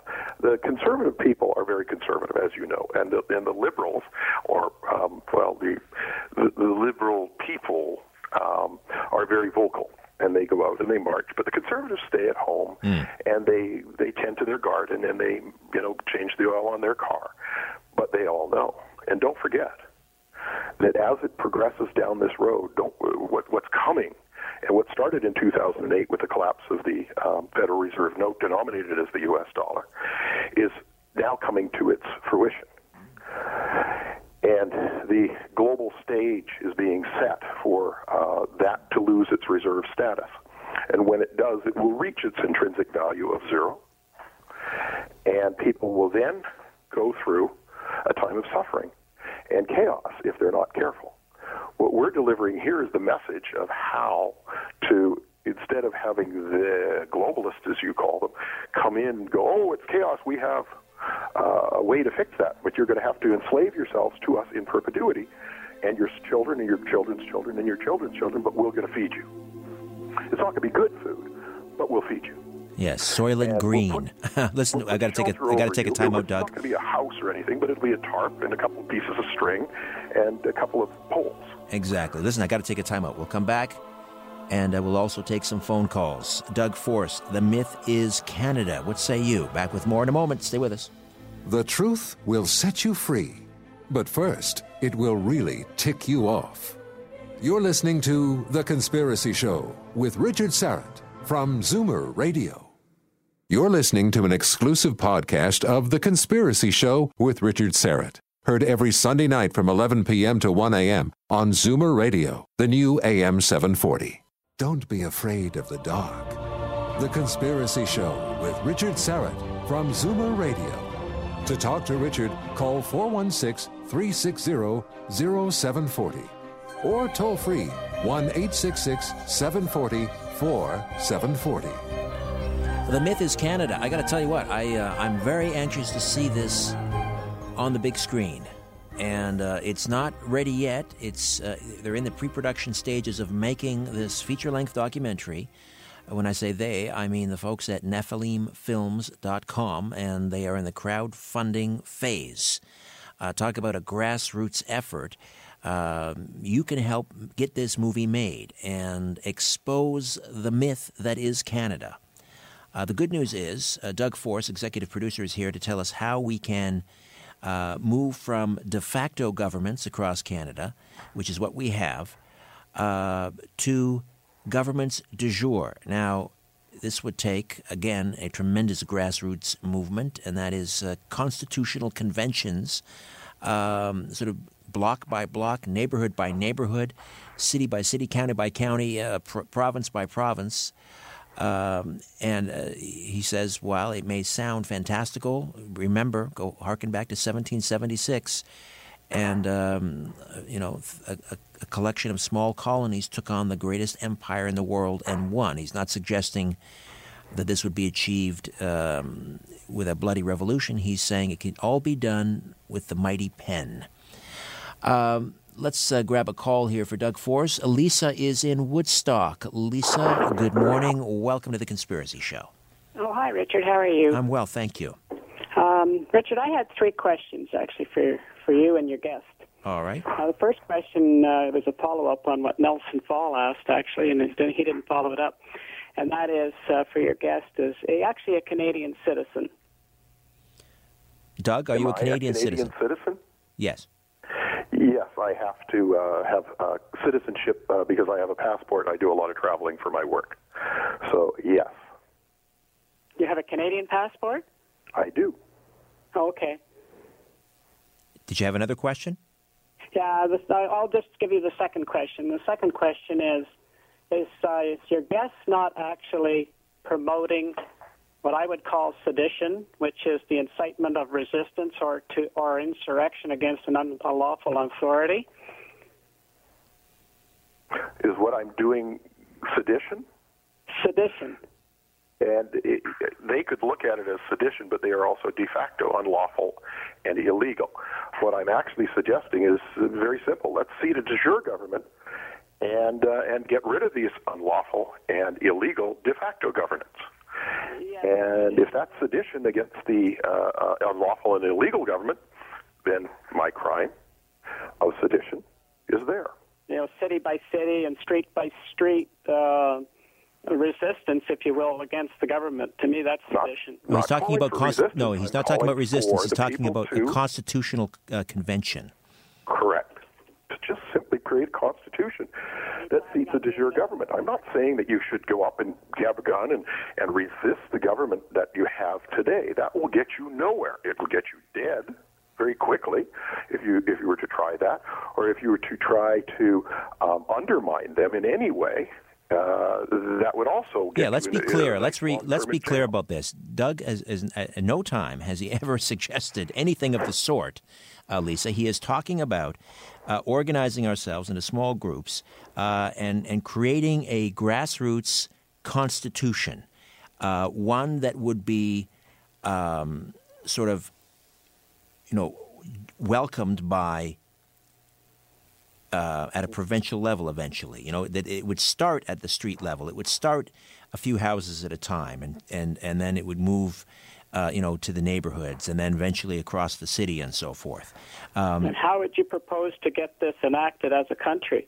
S5: The conservative people are very conservative, as you know, and the, and the liberals, or um, well, the, the the liberal people um, are very vocal and they go out and they march. But the conservatives stay at home mm. and they they tend to their garden and they you know change the oil on their car. But they all know, and don't forget that as it progresses down this road, don't what what's coming. And what started in 2008 with the collapse of the um, Federal Reserve note denominated as the U.S. dollar is now coming to its fruition. And the global stage is being set for uh, that to lose its reserve status. And when it does, it will reach its intrinsic value of zero. And people will then go through a time of suffering and chaos if they're not careful. What we're delivering here is the message of how to, instead of having the globalists, as you call them, come in and go, oh, it's chaos, we have uh, a way to fix that. But you're going to have to enslave yourselves to us in perpetuity, and your children and your children's children and your children's children, but we're going to feed you. It's not going to be good food, but we'll feed you.
S2: Yes, Soylent and Green. We'll put, Listen, we'll I got to take a I got to take a time out, Doug.
S5: It's not going to be a house or anything, but it'll be a tarp and a couple of pieces of string and a couple of poles.
S2: Exactly. Listen, I got to take a timeout. We'll come back and uh, we'll also take some phone calls. Doug Force, The Myth is Canada. What say you? Back with more in a moment. Stay with us.
S6: The truth will set you free, but first, it will really tick you off. You're listening to The Conspiracy Show with Richard Syrett from Zoomer Radio. You're listening to an exclusive podcast of The Conspiracy Show with Richard Syrett. Heard every Sunday night from 11 p.m. to 1 a.m. on Zoomer Radio, the new AM 740. Don't be afraid of the dark. The Conspiracy Show with Richard Syrett from Zoomer Radio. To talk to Richard, call 416 360 0740 or toll free 1 866 740 4740.
S2: The myth is Canada. I got to tell you what, I, uh, I'm very anxious to see this on the big screen and uh, it's not ready yet. It's uh, they're in the pre-production stages of making this feature-length documentary. When I say they, I mean the folks at NephilimFilms.com, and they are in the crowdfunding phase. Uh, talk about a grassroots effort. Uh, you can help get this movie made and expose the myth that is Canada. Uh, the good news is uh, Doug Force, executive producer, is here to tell us how we can uh, move from de facto governments across Canada, which is what we have, uh, to governments de jure. Now, this would take, again, a tremendous grassroots movement, and that is uh, constitutional conventions, um, sort of block by block, neighborhood by neighborhood, city by city, county by county, uh, pr- province by province. Um, and uh, he says, while it may sound fantastical, remember, go harken back to 1776, and um, you know, a, a, collection of small colonies took on the greatest empire in the world and won. He's not suggesting that this would be achieved um, with a bloody revolution. He's saying it can all be done with the mighty pen. Um, let's uh, grab a call here for Doug Force. Lisa is in Woodstock. Lisa, good morning. Welcome to the Conspiracy Show.
S10: Oh, hi, Richard. How are you?
S2: I'm well, thank you.
S10: Um, Richard, I had three questions actually for, for you and your guest.
S2: All right.
S10: Uh, the first question uh, was a follow up on what Nelson Thall asked, actually, and he didn't follow it up. And that is uh, for your guest is a, actually a Canadian citizen.
S2: Doug, are
S5: Am
S2: you
S5: a
S2: Canadian,
S5: a Canadian
S2: citizen?
S5: citizen?
S2: Yes.
S5: Yes, I have to uh, have uh, citizenship uh, because I have a passport. I do a lot of traveling for my work. So, yes.
S10: You have a Canadian passport?
S5: I do.
S10: Oh, okay.
S2: Did you have another question?
S10: Yeah, this, I'll just give you the second question. The second question is: Is, uh, is your guest not actually promoting what I would call sedition, which is the incitement of resistance or to or insurrection against an unlawful authority.
S5: Is what I'm doing sedition?
S10: Sedition.
S5: And it, they could look at it as sedition, but they are also de facto unlawful and illegal. What I'm actually suggesting is very simple. Let's seat a de jure government and uh, and get rid of these unlawful and illegal de facto governance. And if that's sedition against the uh, uh, unlawful and illegal government, then my crime of sedition is there.
S10: You know, city by city and street by street uh, resistance, if you will, against the government. To me, that's sedition.
S2: No, he's talking about
S5: const-
S2: no, he's not talking about resistance. He's talking about a constitutional uh, convention.
S5: Correct. Just simply create a constitution that seats a de jure government. I'm not saying that you should go up and grab a gun and, and resist the government that you have today. That will get you nowhere. It will get you dead very quickly if you if you were to try that, or if you were to try to um, undermine them in any way. Uh, that would also
S2: yeah. Let's be clear. let's re, let's be clear about this. Doug, has, has, at no time has he ever suggested anything of the sort. Uh, Lisa, he is talking about uh, organizing ourselves into small groups uh, and and creating a grassroots constitution, uh, one that would be um, sort of, you know, welcomed by uh, at a provincial level eventually. You know, that it would start at the street level. It would start a few houses at a time, and, and, and then it would move, uh, you know, to the neighborhoods, and then eventually across the city and so forth. Um,
S10: and how would you propose to get this enacted as a country?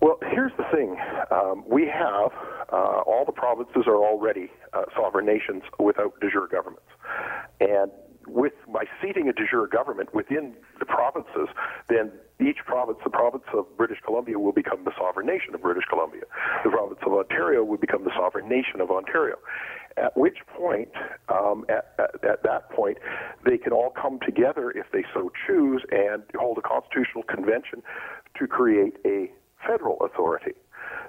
S5: Well, here's the thing. Um, we have, uh, all the provinces are already uh, sovereign nations without de jure governments. And with by seating a de jure government within the provinces, then each province, the province of British Columbia, will become the sovereign nation of British Columbia. The province of Ontario will become the sovereign nation of Ontario. At which point, um, at, at, at that point, they can all come together if they so choose and hold a constitutional convention to create a federal authority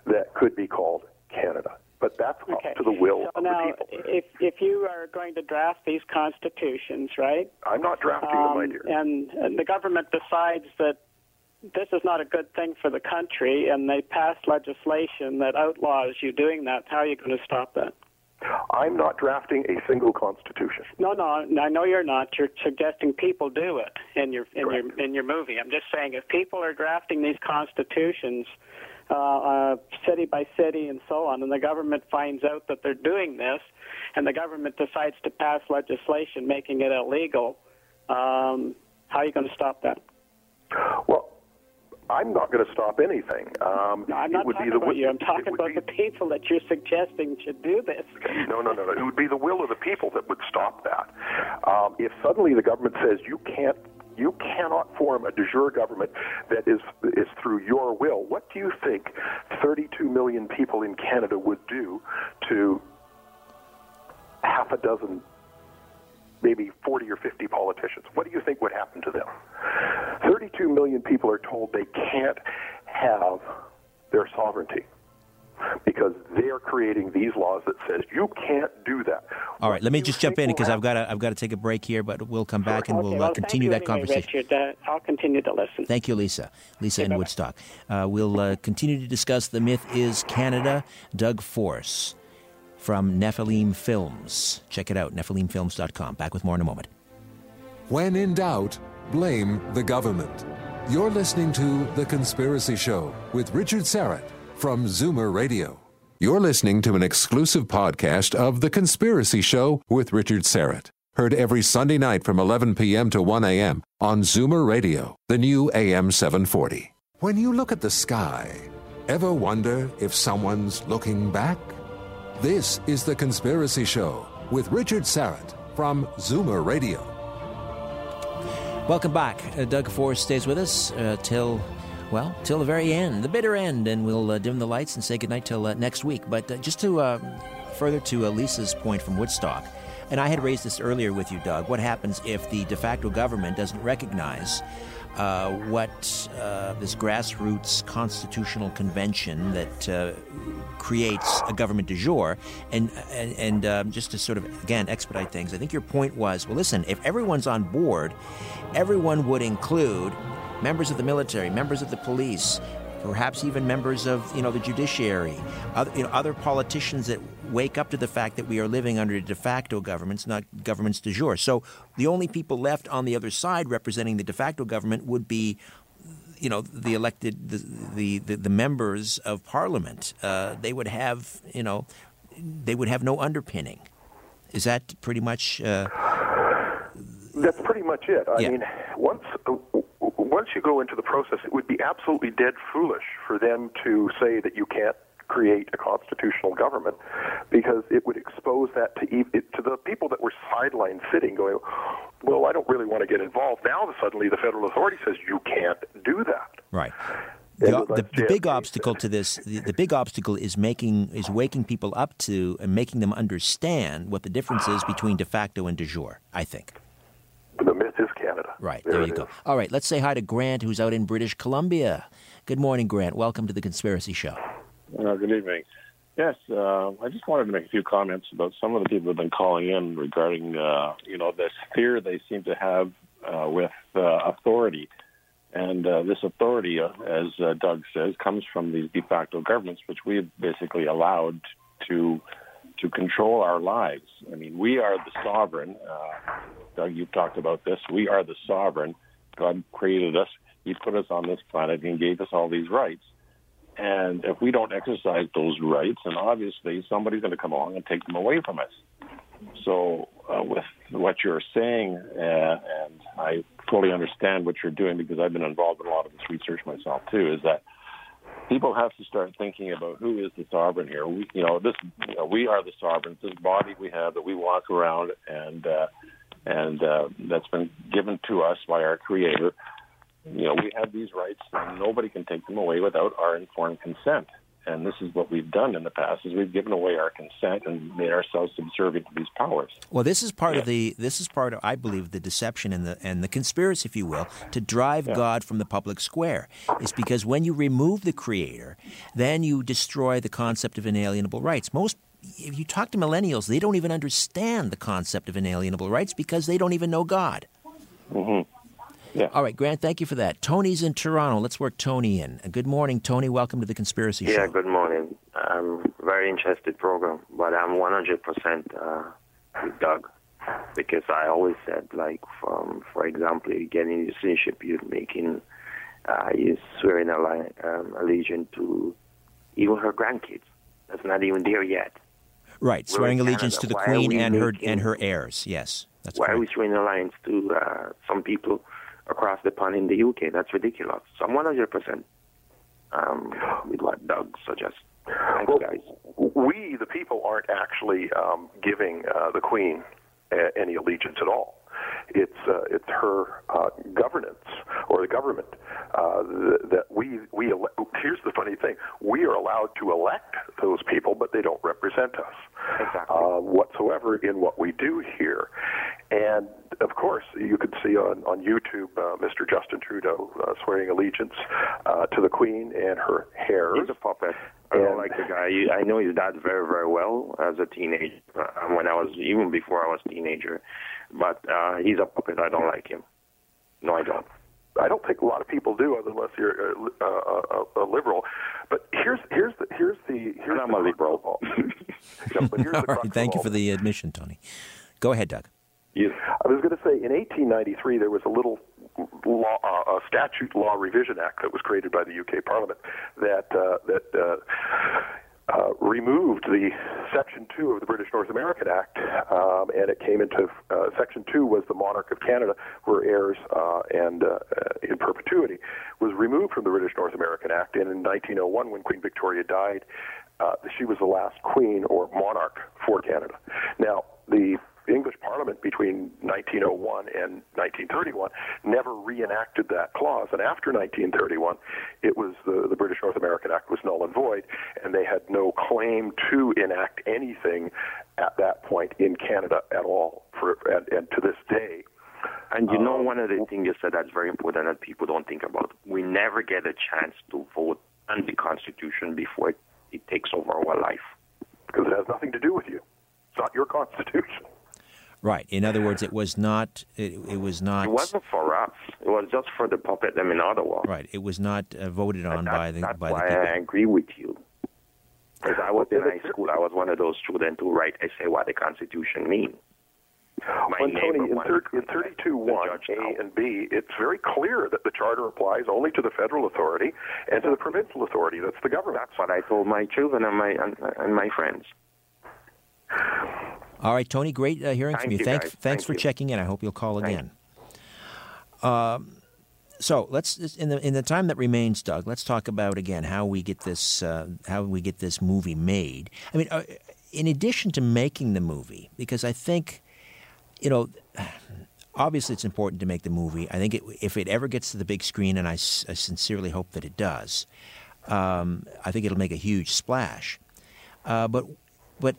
S5: that could be called Canada but that's
S10: okay.
S5: up to the will
S10: so
S5: of
S10: now,
S5: the people.
S10: If if you are going to draft these constitutions, right?
S5: I'm not drafting
S10: um,
S5: them, my dear.
S10: And, and the government decides that this is not a good thing for the country, and they pass legislation that outlaws you doing that. How are you going to stop that?
S5: I'm not drafting a single constitution.
S10: No, no, I know you're not. You're suggesting people do it in your in
S5: Correct.
S10: your in your movie. I'm just saying if people are drafting these constitutions uh, uh, city by city and so on, and the government finds out that they're doing this, and the government decides to pass legislation making it illegal, um, how are you going to stop that?
S5: Well, I'm not going to stop anything. Um,
S10: No, I'm
S5: it
S10: not
S5: would
S10: talking
S5: the
S10: about you. I'm talking about
S5: be-
S10: the people that you're suggesting should do this.
S5: No, no, no, no. It would be the will of the people that would stop that. Um, if suddenly the government says you can't, you cannot form a de jure government that is is through your will, what do you think 32 million people in Canada would do to half a dozen, maybe 40 or 50 politicians? What do you think would happen to them? 32 million people are told they can't have their sovereignty because they are creating these laws that says you can't do that.
S2: all right, let me just jump in because I've got to I've got to take a break here, but we'll come back and
S10: okay,
S2: we'll
S10: well,
S2: uh, continue
S10: thank
S2: that
S10: you anyway,
S2: conversation.
S10: Richard. Uh, I'll continue to listen.
S2: Thank you, Lisa. Lisa
S10: Okay,
S2: in
S10: bye-bye.
S2: Woodstock. Uh, we'll uh, continue to discuss The Myth is Canada. Doug Force from Nephilim Films. Check it out, nephilimfilms.com. Back with more in a moment.
S6: When in doubt, blame the government. You're listening to The Conspiracy Show with Richard Syrett from Zoomer Radio. You're listening to an exclusive podcast of The Conspiracy Show with Richard Syrett. Heard every Sunday night from 11 p.m. to 1 a.m. on Zoomer Radio, the new AM 740. When you look at the sky, ever wonder if someone's looking back? This is The Conspiracy Show with Richard Syrett from Zoomer Radio.
S2: Welcome back. Uh, Doug Force stays with us uh, till, well, till the very end, the bitter end, and we'll uh, dim the lights and say goodnight till uh, next week. But uh, just to uh, further to Lisa's point from Woodstock, and I had raised this earlier with you, Doug. What happens if the de facto government doesn't recognize uh, what uh, this grassroots constitutional convention that uh, creates a government de jure, and and, and um, just to sort of again expedite things, I think your point was, well, listen, if everyone's on board, everyone would include members of the military, members of the police, perhaps even members of you know the judiciary, other, you know, other politicians that wake up to the fact that we are living under de facto governments, not governments de jure. So the only people left on the other side representing the de facto government would be you know the elected the the, the, the members of parliament uh, they would have you know they would have no underpinning is that pretty much uh,
S5: that's pretty much it i
S2: Yeah.
S5: mean once once you go into the process it would be absolutely dead foolish for them to say that you can't create a constitutional government because it would expose that to it, to the people that were sideline sitting going well i don't really want to get involved. Now suddenly the federal authority says you can't do that.
S2: Right. The, the, the big obstacle to this the, the big obstacle is making is waking people up to and making them understand what the difference is between de facto and de jure i think.
S5: The myth is canada.
S2: Right.
S5: There
S2: there you go.
S5: is.
S2: all right. Let's say hi to grant who's out in british columbia. Good morning grant. Welcome to the conspiracy show
S11: Uh, good evening. Yes, uh, I just wanted to make a few comments about some of the people who have been calling in regarding, uh, you know, this fear they seem to have uh, with uh, authority. And uh, this authority, uh, as uh, Doug says, comes from these de facto governments, which we've basically allowed to to control our lives. I mean, we are the sovereign. Uh, Doug, you've talked about this. We are the sovereign. God created us. He put us on this planet and gave us all these rights. And if we don't exercise those rights, then obviously somebody's going to come along and take them away from us. So, uh, with what you're saying, uh, and I fully understand what you're doing because I've been involved in a lot of this research myself too, is that people have to start thinking about who is the sovereign here. We, you know, this, you know, we are the sovereign. This body we have that we walk around, and uh, and uh, that's been given to us by our Creator you know, we have these rights and nobody can take them away without our informed consent. And this is what we've done in the past is we've given away our consent and made ourselves subservient to these powers.
S2: Well, this is part of the this is part of I believe the deception and the and the conspiracy, if you will, to drive God from the public square. Is because when you remove the Creator, then you destroy the concept of inalienable rights. Most if you talk to millennials, they don't even understand the concept of inalienable rights because they don't even know God.
S11: Mm-hmm. Yeah.
S2: All right, Grant, thank you for that. Tony's in Toronto. Let's work Tony in. Uh, Good morning, Tony. Welcome to the Conspiracy
S12: Yeah,
S2: Show.
S12: Yeah, good morning. I'm very interested program, but I'm 100% uh, with Doug because I always said, like, from for example, you get in citizenship, you're making, uh, you're swearing alli- um, allegiance to even her grandkids. That's not even there yet.
S2: Right,
S12: We're
S2: swearing
S12: in
S2: allegiance to the
S12: Why
S2: Queen
S12: we
S2: and her and her heirs. Yes, that's
S12: Why are we swearing alliance to uh, some people across the pond in the UK? That's ridiculous. So I'm 100% um, with what Doug suggests. Thanks, guys.
S5: we, the people, aren't actually um, giving uh, the Queen a- any allegiance at all. It's uh, it's her uh, governance or the government uh, th- that we we ele- here's the funny thing we are allowed to elect those people, but they don't represent us uh, whatsoever in what we do here. And of course, you could see on on YouTube uh, Mr. Justin Trudeau uh, swearing allegiance uh, to the Queen and her heirs.
S12: He's a puppet. I don't like the guy. I know his dad very, very well as a teenager. Uh, when I was even before I was a teenager, but uh, he's a puppet. I don't like him. No, I don't.
S5: I don't think a lot of people do, unless you're a, a, a, a liberal. But here's here's the here's the here's
S12: I'm a liberal.
S5: yeah, but here's
S2: All
S5: the
S2: right, thank you for the admission, Tony. Go ahead, Doug. Yes.
S5: I was going to say in 1893 there was a little law, uh, a statute law revision act that was created by the UK Parliament that uh, that uh, uh, removed the Section Two of the British North American Act, um, and it came into uh, Section Two was the monarch of Canada, were heirs uh, and uh, in perpetuity, was removed from the British North American Act, and in 1901 when Queen Victoria died, uh, she was the last queen or monarch for Canada. Now the English Parliament between 1901 and 1931 never reenacted that clause, and after 1931, it was the, the British North American Act was null and void, and they had no claim to enact anything at that point in Canada at all. For and, and to this day,
S12: And you know, um, one of the things you said that's very important that people don't think about. We never get a chance to vote on the Constitution before it, it takes over our life.
S5: because it has nothing to do with you. It's not your constitution.
S2: Right. In other words, it was not. It, it was not.
S12: It wasn't for us. It was just for the puppet them in Ottawa.
S2: Right. It was not uh, voted on by the
S12: That's
S2: by the
S12: why
S2: people.
S12: I agree with you. Because I was in high school, I was one of those students who write essay what the Constitution means. My
S5: Well, Tony, in,
S12: wanted
S5: thir- in 32.1 A and B, it's very clear that the charter applies only to the federal authority and to the provincial authority. That's the government.
S12: That's what I told my children and my and, and my friends.
S2: All right, Tony. Great uh, hearing
S12: Thank
S2: from you.
S12: you,
S2: Thanks. Thanks
S12: Thank
S2: for
S12: you.
S2: checking in. I hope you'll call again. Um, so let's in the in the time that remains, Doug. Let's talk about again how we get this uh, how we get this movie made. I mean, uh, in addition to making the movie, because I think, you know. Obviously, it's important to make the movie. I think it, if it ever gets to the big screen, and I sincerely hope that it does, um, I think it'll make a huge splash. Uh, but, but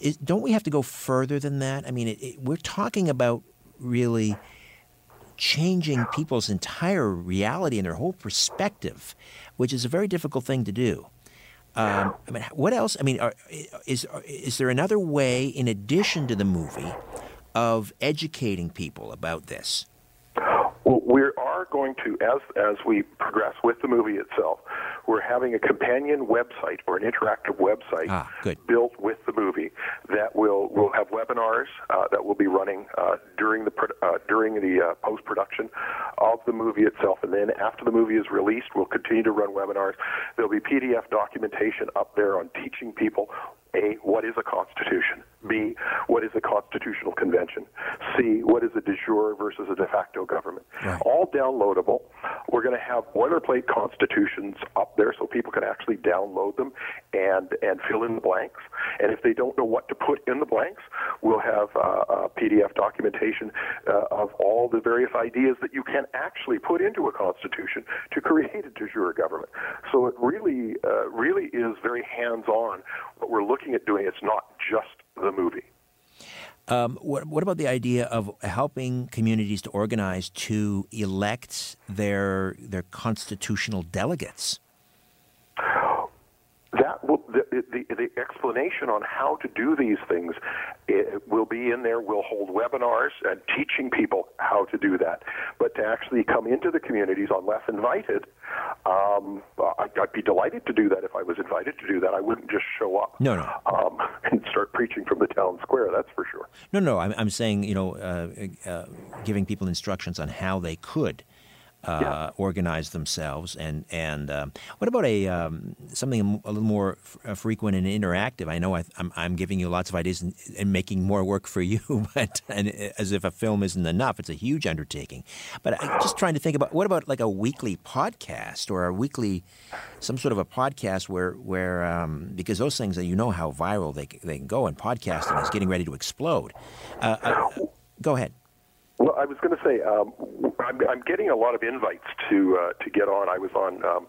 S2: is, don't we have to go further than that? I mean, it, it, we're talking about really changing people's entire reality and their whole perspective, which is a very difficult thing to do. Um, I mean, what else? I mean, are, is is there another way in addition to the movie of educating people about this?
S5: Well, we are going to, as as we progress with the movie itself, we're having a companion website or an interactive website
S2: Ah,
S5: built with the movie that will will have webinars uh, that will be running uh, during the uh, during the uh, post production of the movie itself, and then after the movie is released, we'll continue to run webinars. There'll be PDF documentation up there on teaching people a what is a constitution, b what is a constitutional convention, c what is a de jure versus a de facto government. All downloadable. We're going to have boilerplate constitutions up there so people can actually download them and and fill in the blanks. And if they don't know what to put in the blanks, we'll have uh, uh, PDF documentation uh, of all the various ideas that you can actually put into a constitution to create a de jure government. So it really, uh, really is very hands-on. What we're looking at doing, it's not just the movie.
S2: Um, what, what about the idea of helping communities to organize to elect their their constitutional delegates?
S5: That will, the, the, the explanation on how to do these things it will be in there. We'll hold webinars and teaching people how to do that. But to actually come into the communities unless invited, um, I'd, I'd be delighted to do that if I was invited to do that. I wouldn't just show up
S2: No, no.
S5: um, and start preaching from the town square, that's for sure.
S2: No, no. I'm, I'm saying you know, uh, uh, giving people instructions on how they could. Uh, Organize themselves, and and um, what about a um, something a little more f- uh, frequent and interactive? I know I, I'm I'm giving you lots of ideas and, and making more work for you, but and as if a film isn't enough, it's a huge undertaking. But I'm just trying to think about what about like a weekly podcast or a weekly some sort of a podcast where where um, because those things that you know how viral they they can go, and podcasting is getting ready to explode. Uh, uh, go ahead.
S5: Well, I was going to say um, I'm, I'm getting a lot of invites to uh, to get on. I was on um,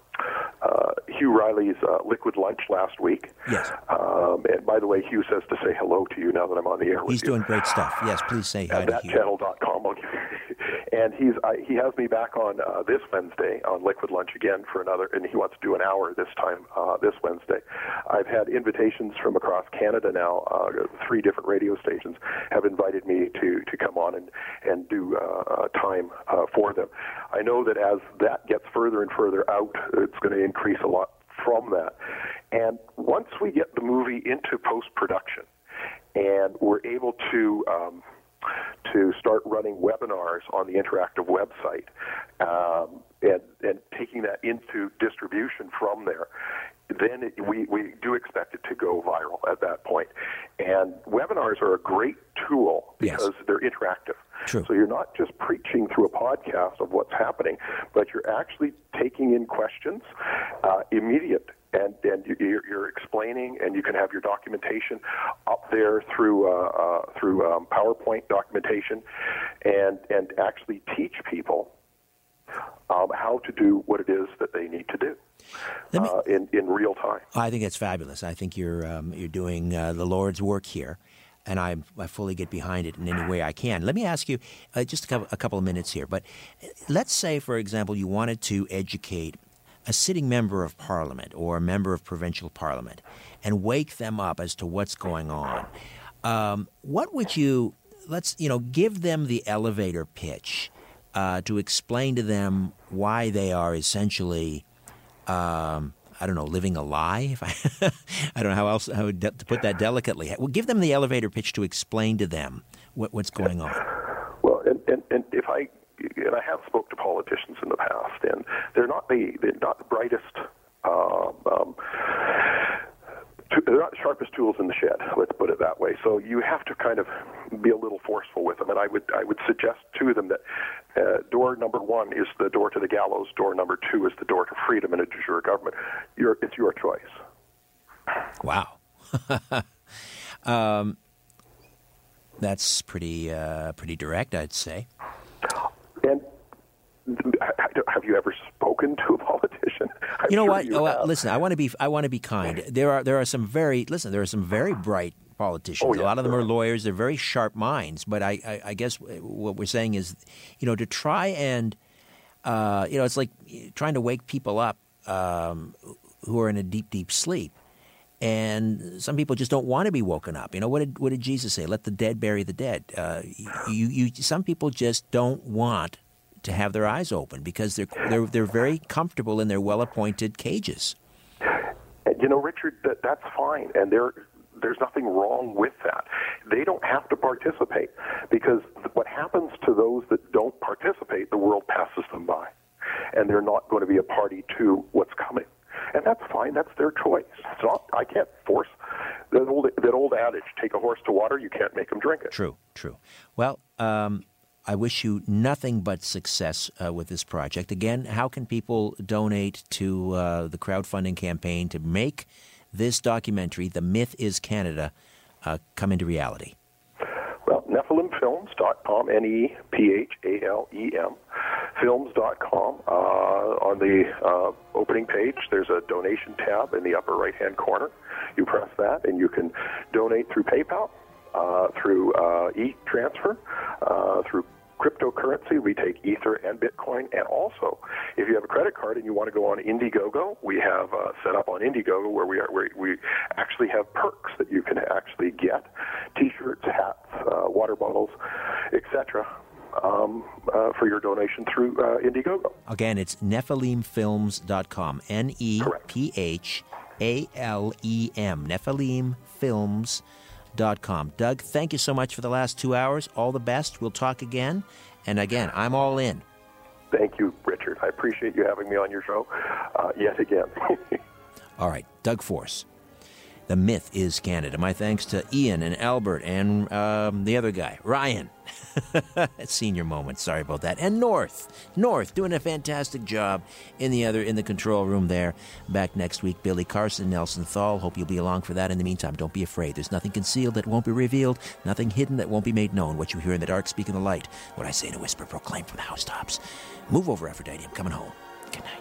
S5: uh, Hugh Riley's uh, Liquid Lunch last week.
S2: Yes.
S5: Um, and by the way, Hugh says to say hello to you now that I'm on the air with you.
S2: He's
S5: you.
S2: doing great stuff. Yes, please say hi
S5: at
S2: to Hugh.
S5: thatchannel.com. I'll give you- and he's I, he has me back on uh, this Wednesday on Liquid Lunch again for another, and he wants to do an hour this time uh, this Wednesday. I've had invitations from across Canada now. Uh, three different radio stations have invited me to to come on and and do uh, uh, time uh, for them. I know that as that gets further and further out, it's going to increase a lot from that. And once we get the movie into post production, and we're able to um, to start running webinars on the interactive website um, and, and taking that into distribution from there, then it, we, we do expect it to go viral at that point. And webinars are a great tool because they're interactive.
S2: True.
S5: So you're not just preaching through a podcast of what's happening, but you're actually taking in questions, uh, immediate, and and you- you're, you're explaining, and you can have your documentation up there through uh, uh, through um, PowerPoint documentation, and and actually teach people um, how to do what it is that they need to do uh, in in real time.
S2: I think that's fabulous. I think you're um, you're doing uh, the Lord's work here, and I, I fully get behind it in any way I can. Let me ask you uh, just a couple, a couple of minutes here, but uh, let's say, for example, you wanted to educate a sitting member of Parliament or a member of provincial Parliament, and wake them up as to what's going on. Um, what would you let's you know give them the elevator pitch uh, to explain to them why they are essentially. Um, I don't know, living a lie. I, I don't know how else how to put that delicately. Well, give them the elevator pitch to explain to them what, what's going on.
S5: Well, and, and, and if I and I have spoke to politicians in the past, and they're not the they're not the brightest. Uh, um, they're not the sharpest tools in the shed. Let's put it that way. So you have to kind of be a little forceful with them, and I would I would suggest to them that uh, door number one is the door to the gallows. Door number two is the door to freedom and a de jure government. Your, it's your choice.
S2: Wow. um, that's pretty uh, pretty direct, I'd say.
S5: Have you ever spoken to a politician? I'm
S2: you know
S5: sure
S2: what?
S5: You
S2: oh, listen, I want to be I want to be kind. There are there are some very listen. There are some very bright politicians.
S5: Oh, yeah,
S2: a lot of them are. lawyers. They're very sharp minds. But I, I, I guess what we're saying is, you know, to try and uh, you know, it's like trying to wake people up um, who are in a deep, deep sleep. And some people just don't want to be woken up. You know what did what did Jesus say? Let the dead bury the dead. Uh, you, you, some people just don't want to have their eyes open because they're they're they're very comfortable in their well-appointed cages.
S5: You know, Richard, that, that's fine, and there there's nothing wrong with that. They don't have to participate because what happens to those that don't participate, the world passes them by, and they're not going to be a party to what's coming. And that's fine. That's their choice. It's not. I can't force that old that old adage: "Take a horse to water, you can't make him drink it."
S2: True, true. Well, um, I wish you nothing but success uh, with this project. Again, how can people donate to uh, the crowdfunding campaign to make this documentary, "The Myth Is Canada," uh, come into reality?
S5: Well, NephalemFilms.com, N E P H A L E M, films.com. Uh, on the uh, opening page, there's a donation tab in the upper right hand corner. You press that, and you can donate through PayPal, through uh, e transfer, uh, through cryptocurrency. We take Ether and Bitcoin. And also, if you have a credit card and you want to go on Indiegogo, we have uh, set up on Indiegogo where we are where we actually have perks that you can actually get: T-shirts, hats, uh, water bottles, etc. Um, uh, for your donation through uh, Indiegogo.
S2: Again, it's NephalemFilms.com. N E P H A L E M. NephalemFilms.com. Doug, thank you so much for the last two hours. All the best. We'll talk again. And again, I'm all in.
S5: Thank you, Richard. I appreciate you having me on your show uh, yet again.
S2: All right, Doug Force. The myth is Canada. My thanks to Ian and Albert and um, the other guy, Ryan. Senior moment. Sorry about that. And North, North, doing a fantastic job in the other in the control room there. Back next week, Billy Carson, Nelson Thall. Hope you'll be along for that. In the meantime, don't be afraid. There's nothing concealed that won't be revealed. Nothing hidden that won't be made known. What you hear in the dark, speak in the light. What I say in a whisper, proclaim from the housetops. Move over, Aphrodite. I'm coming home. Good night.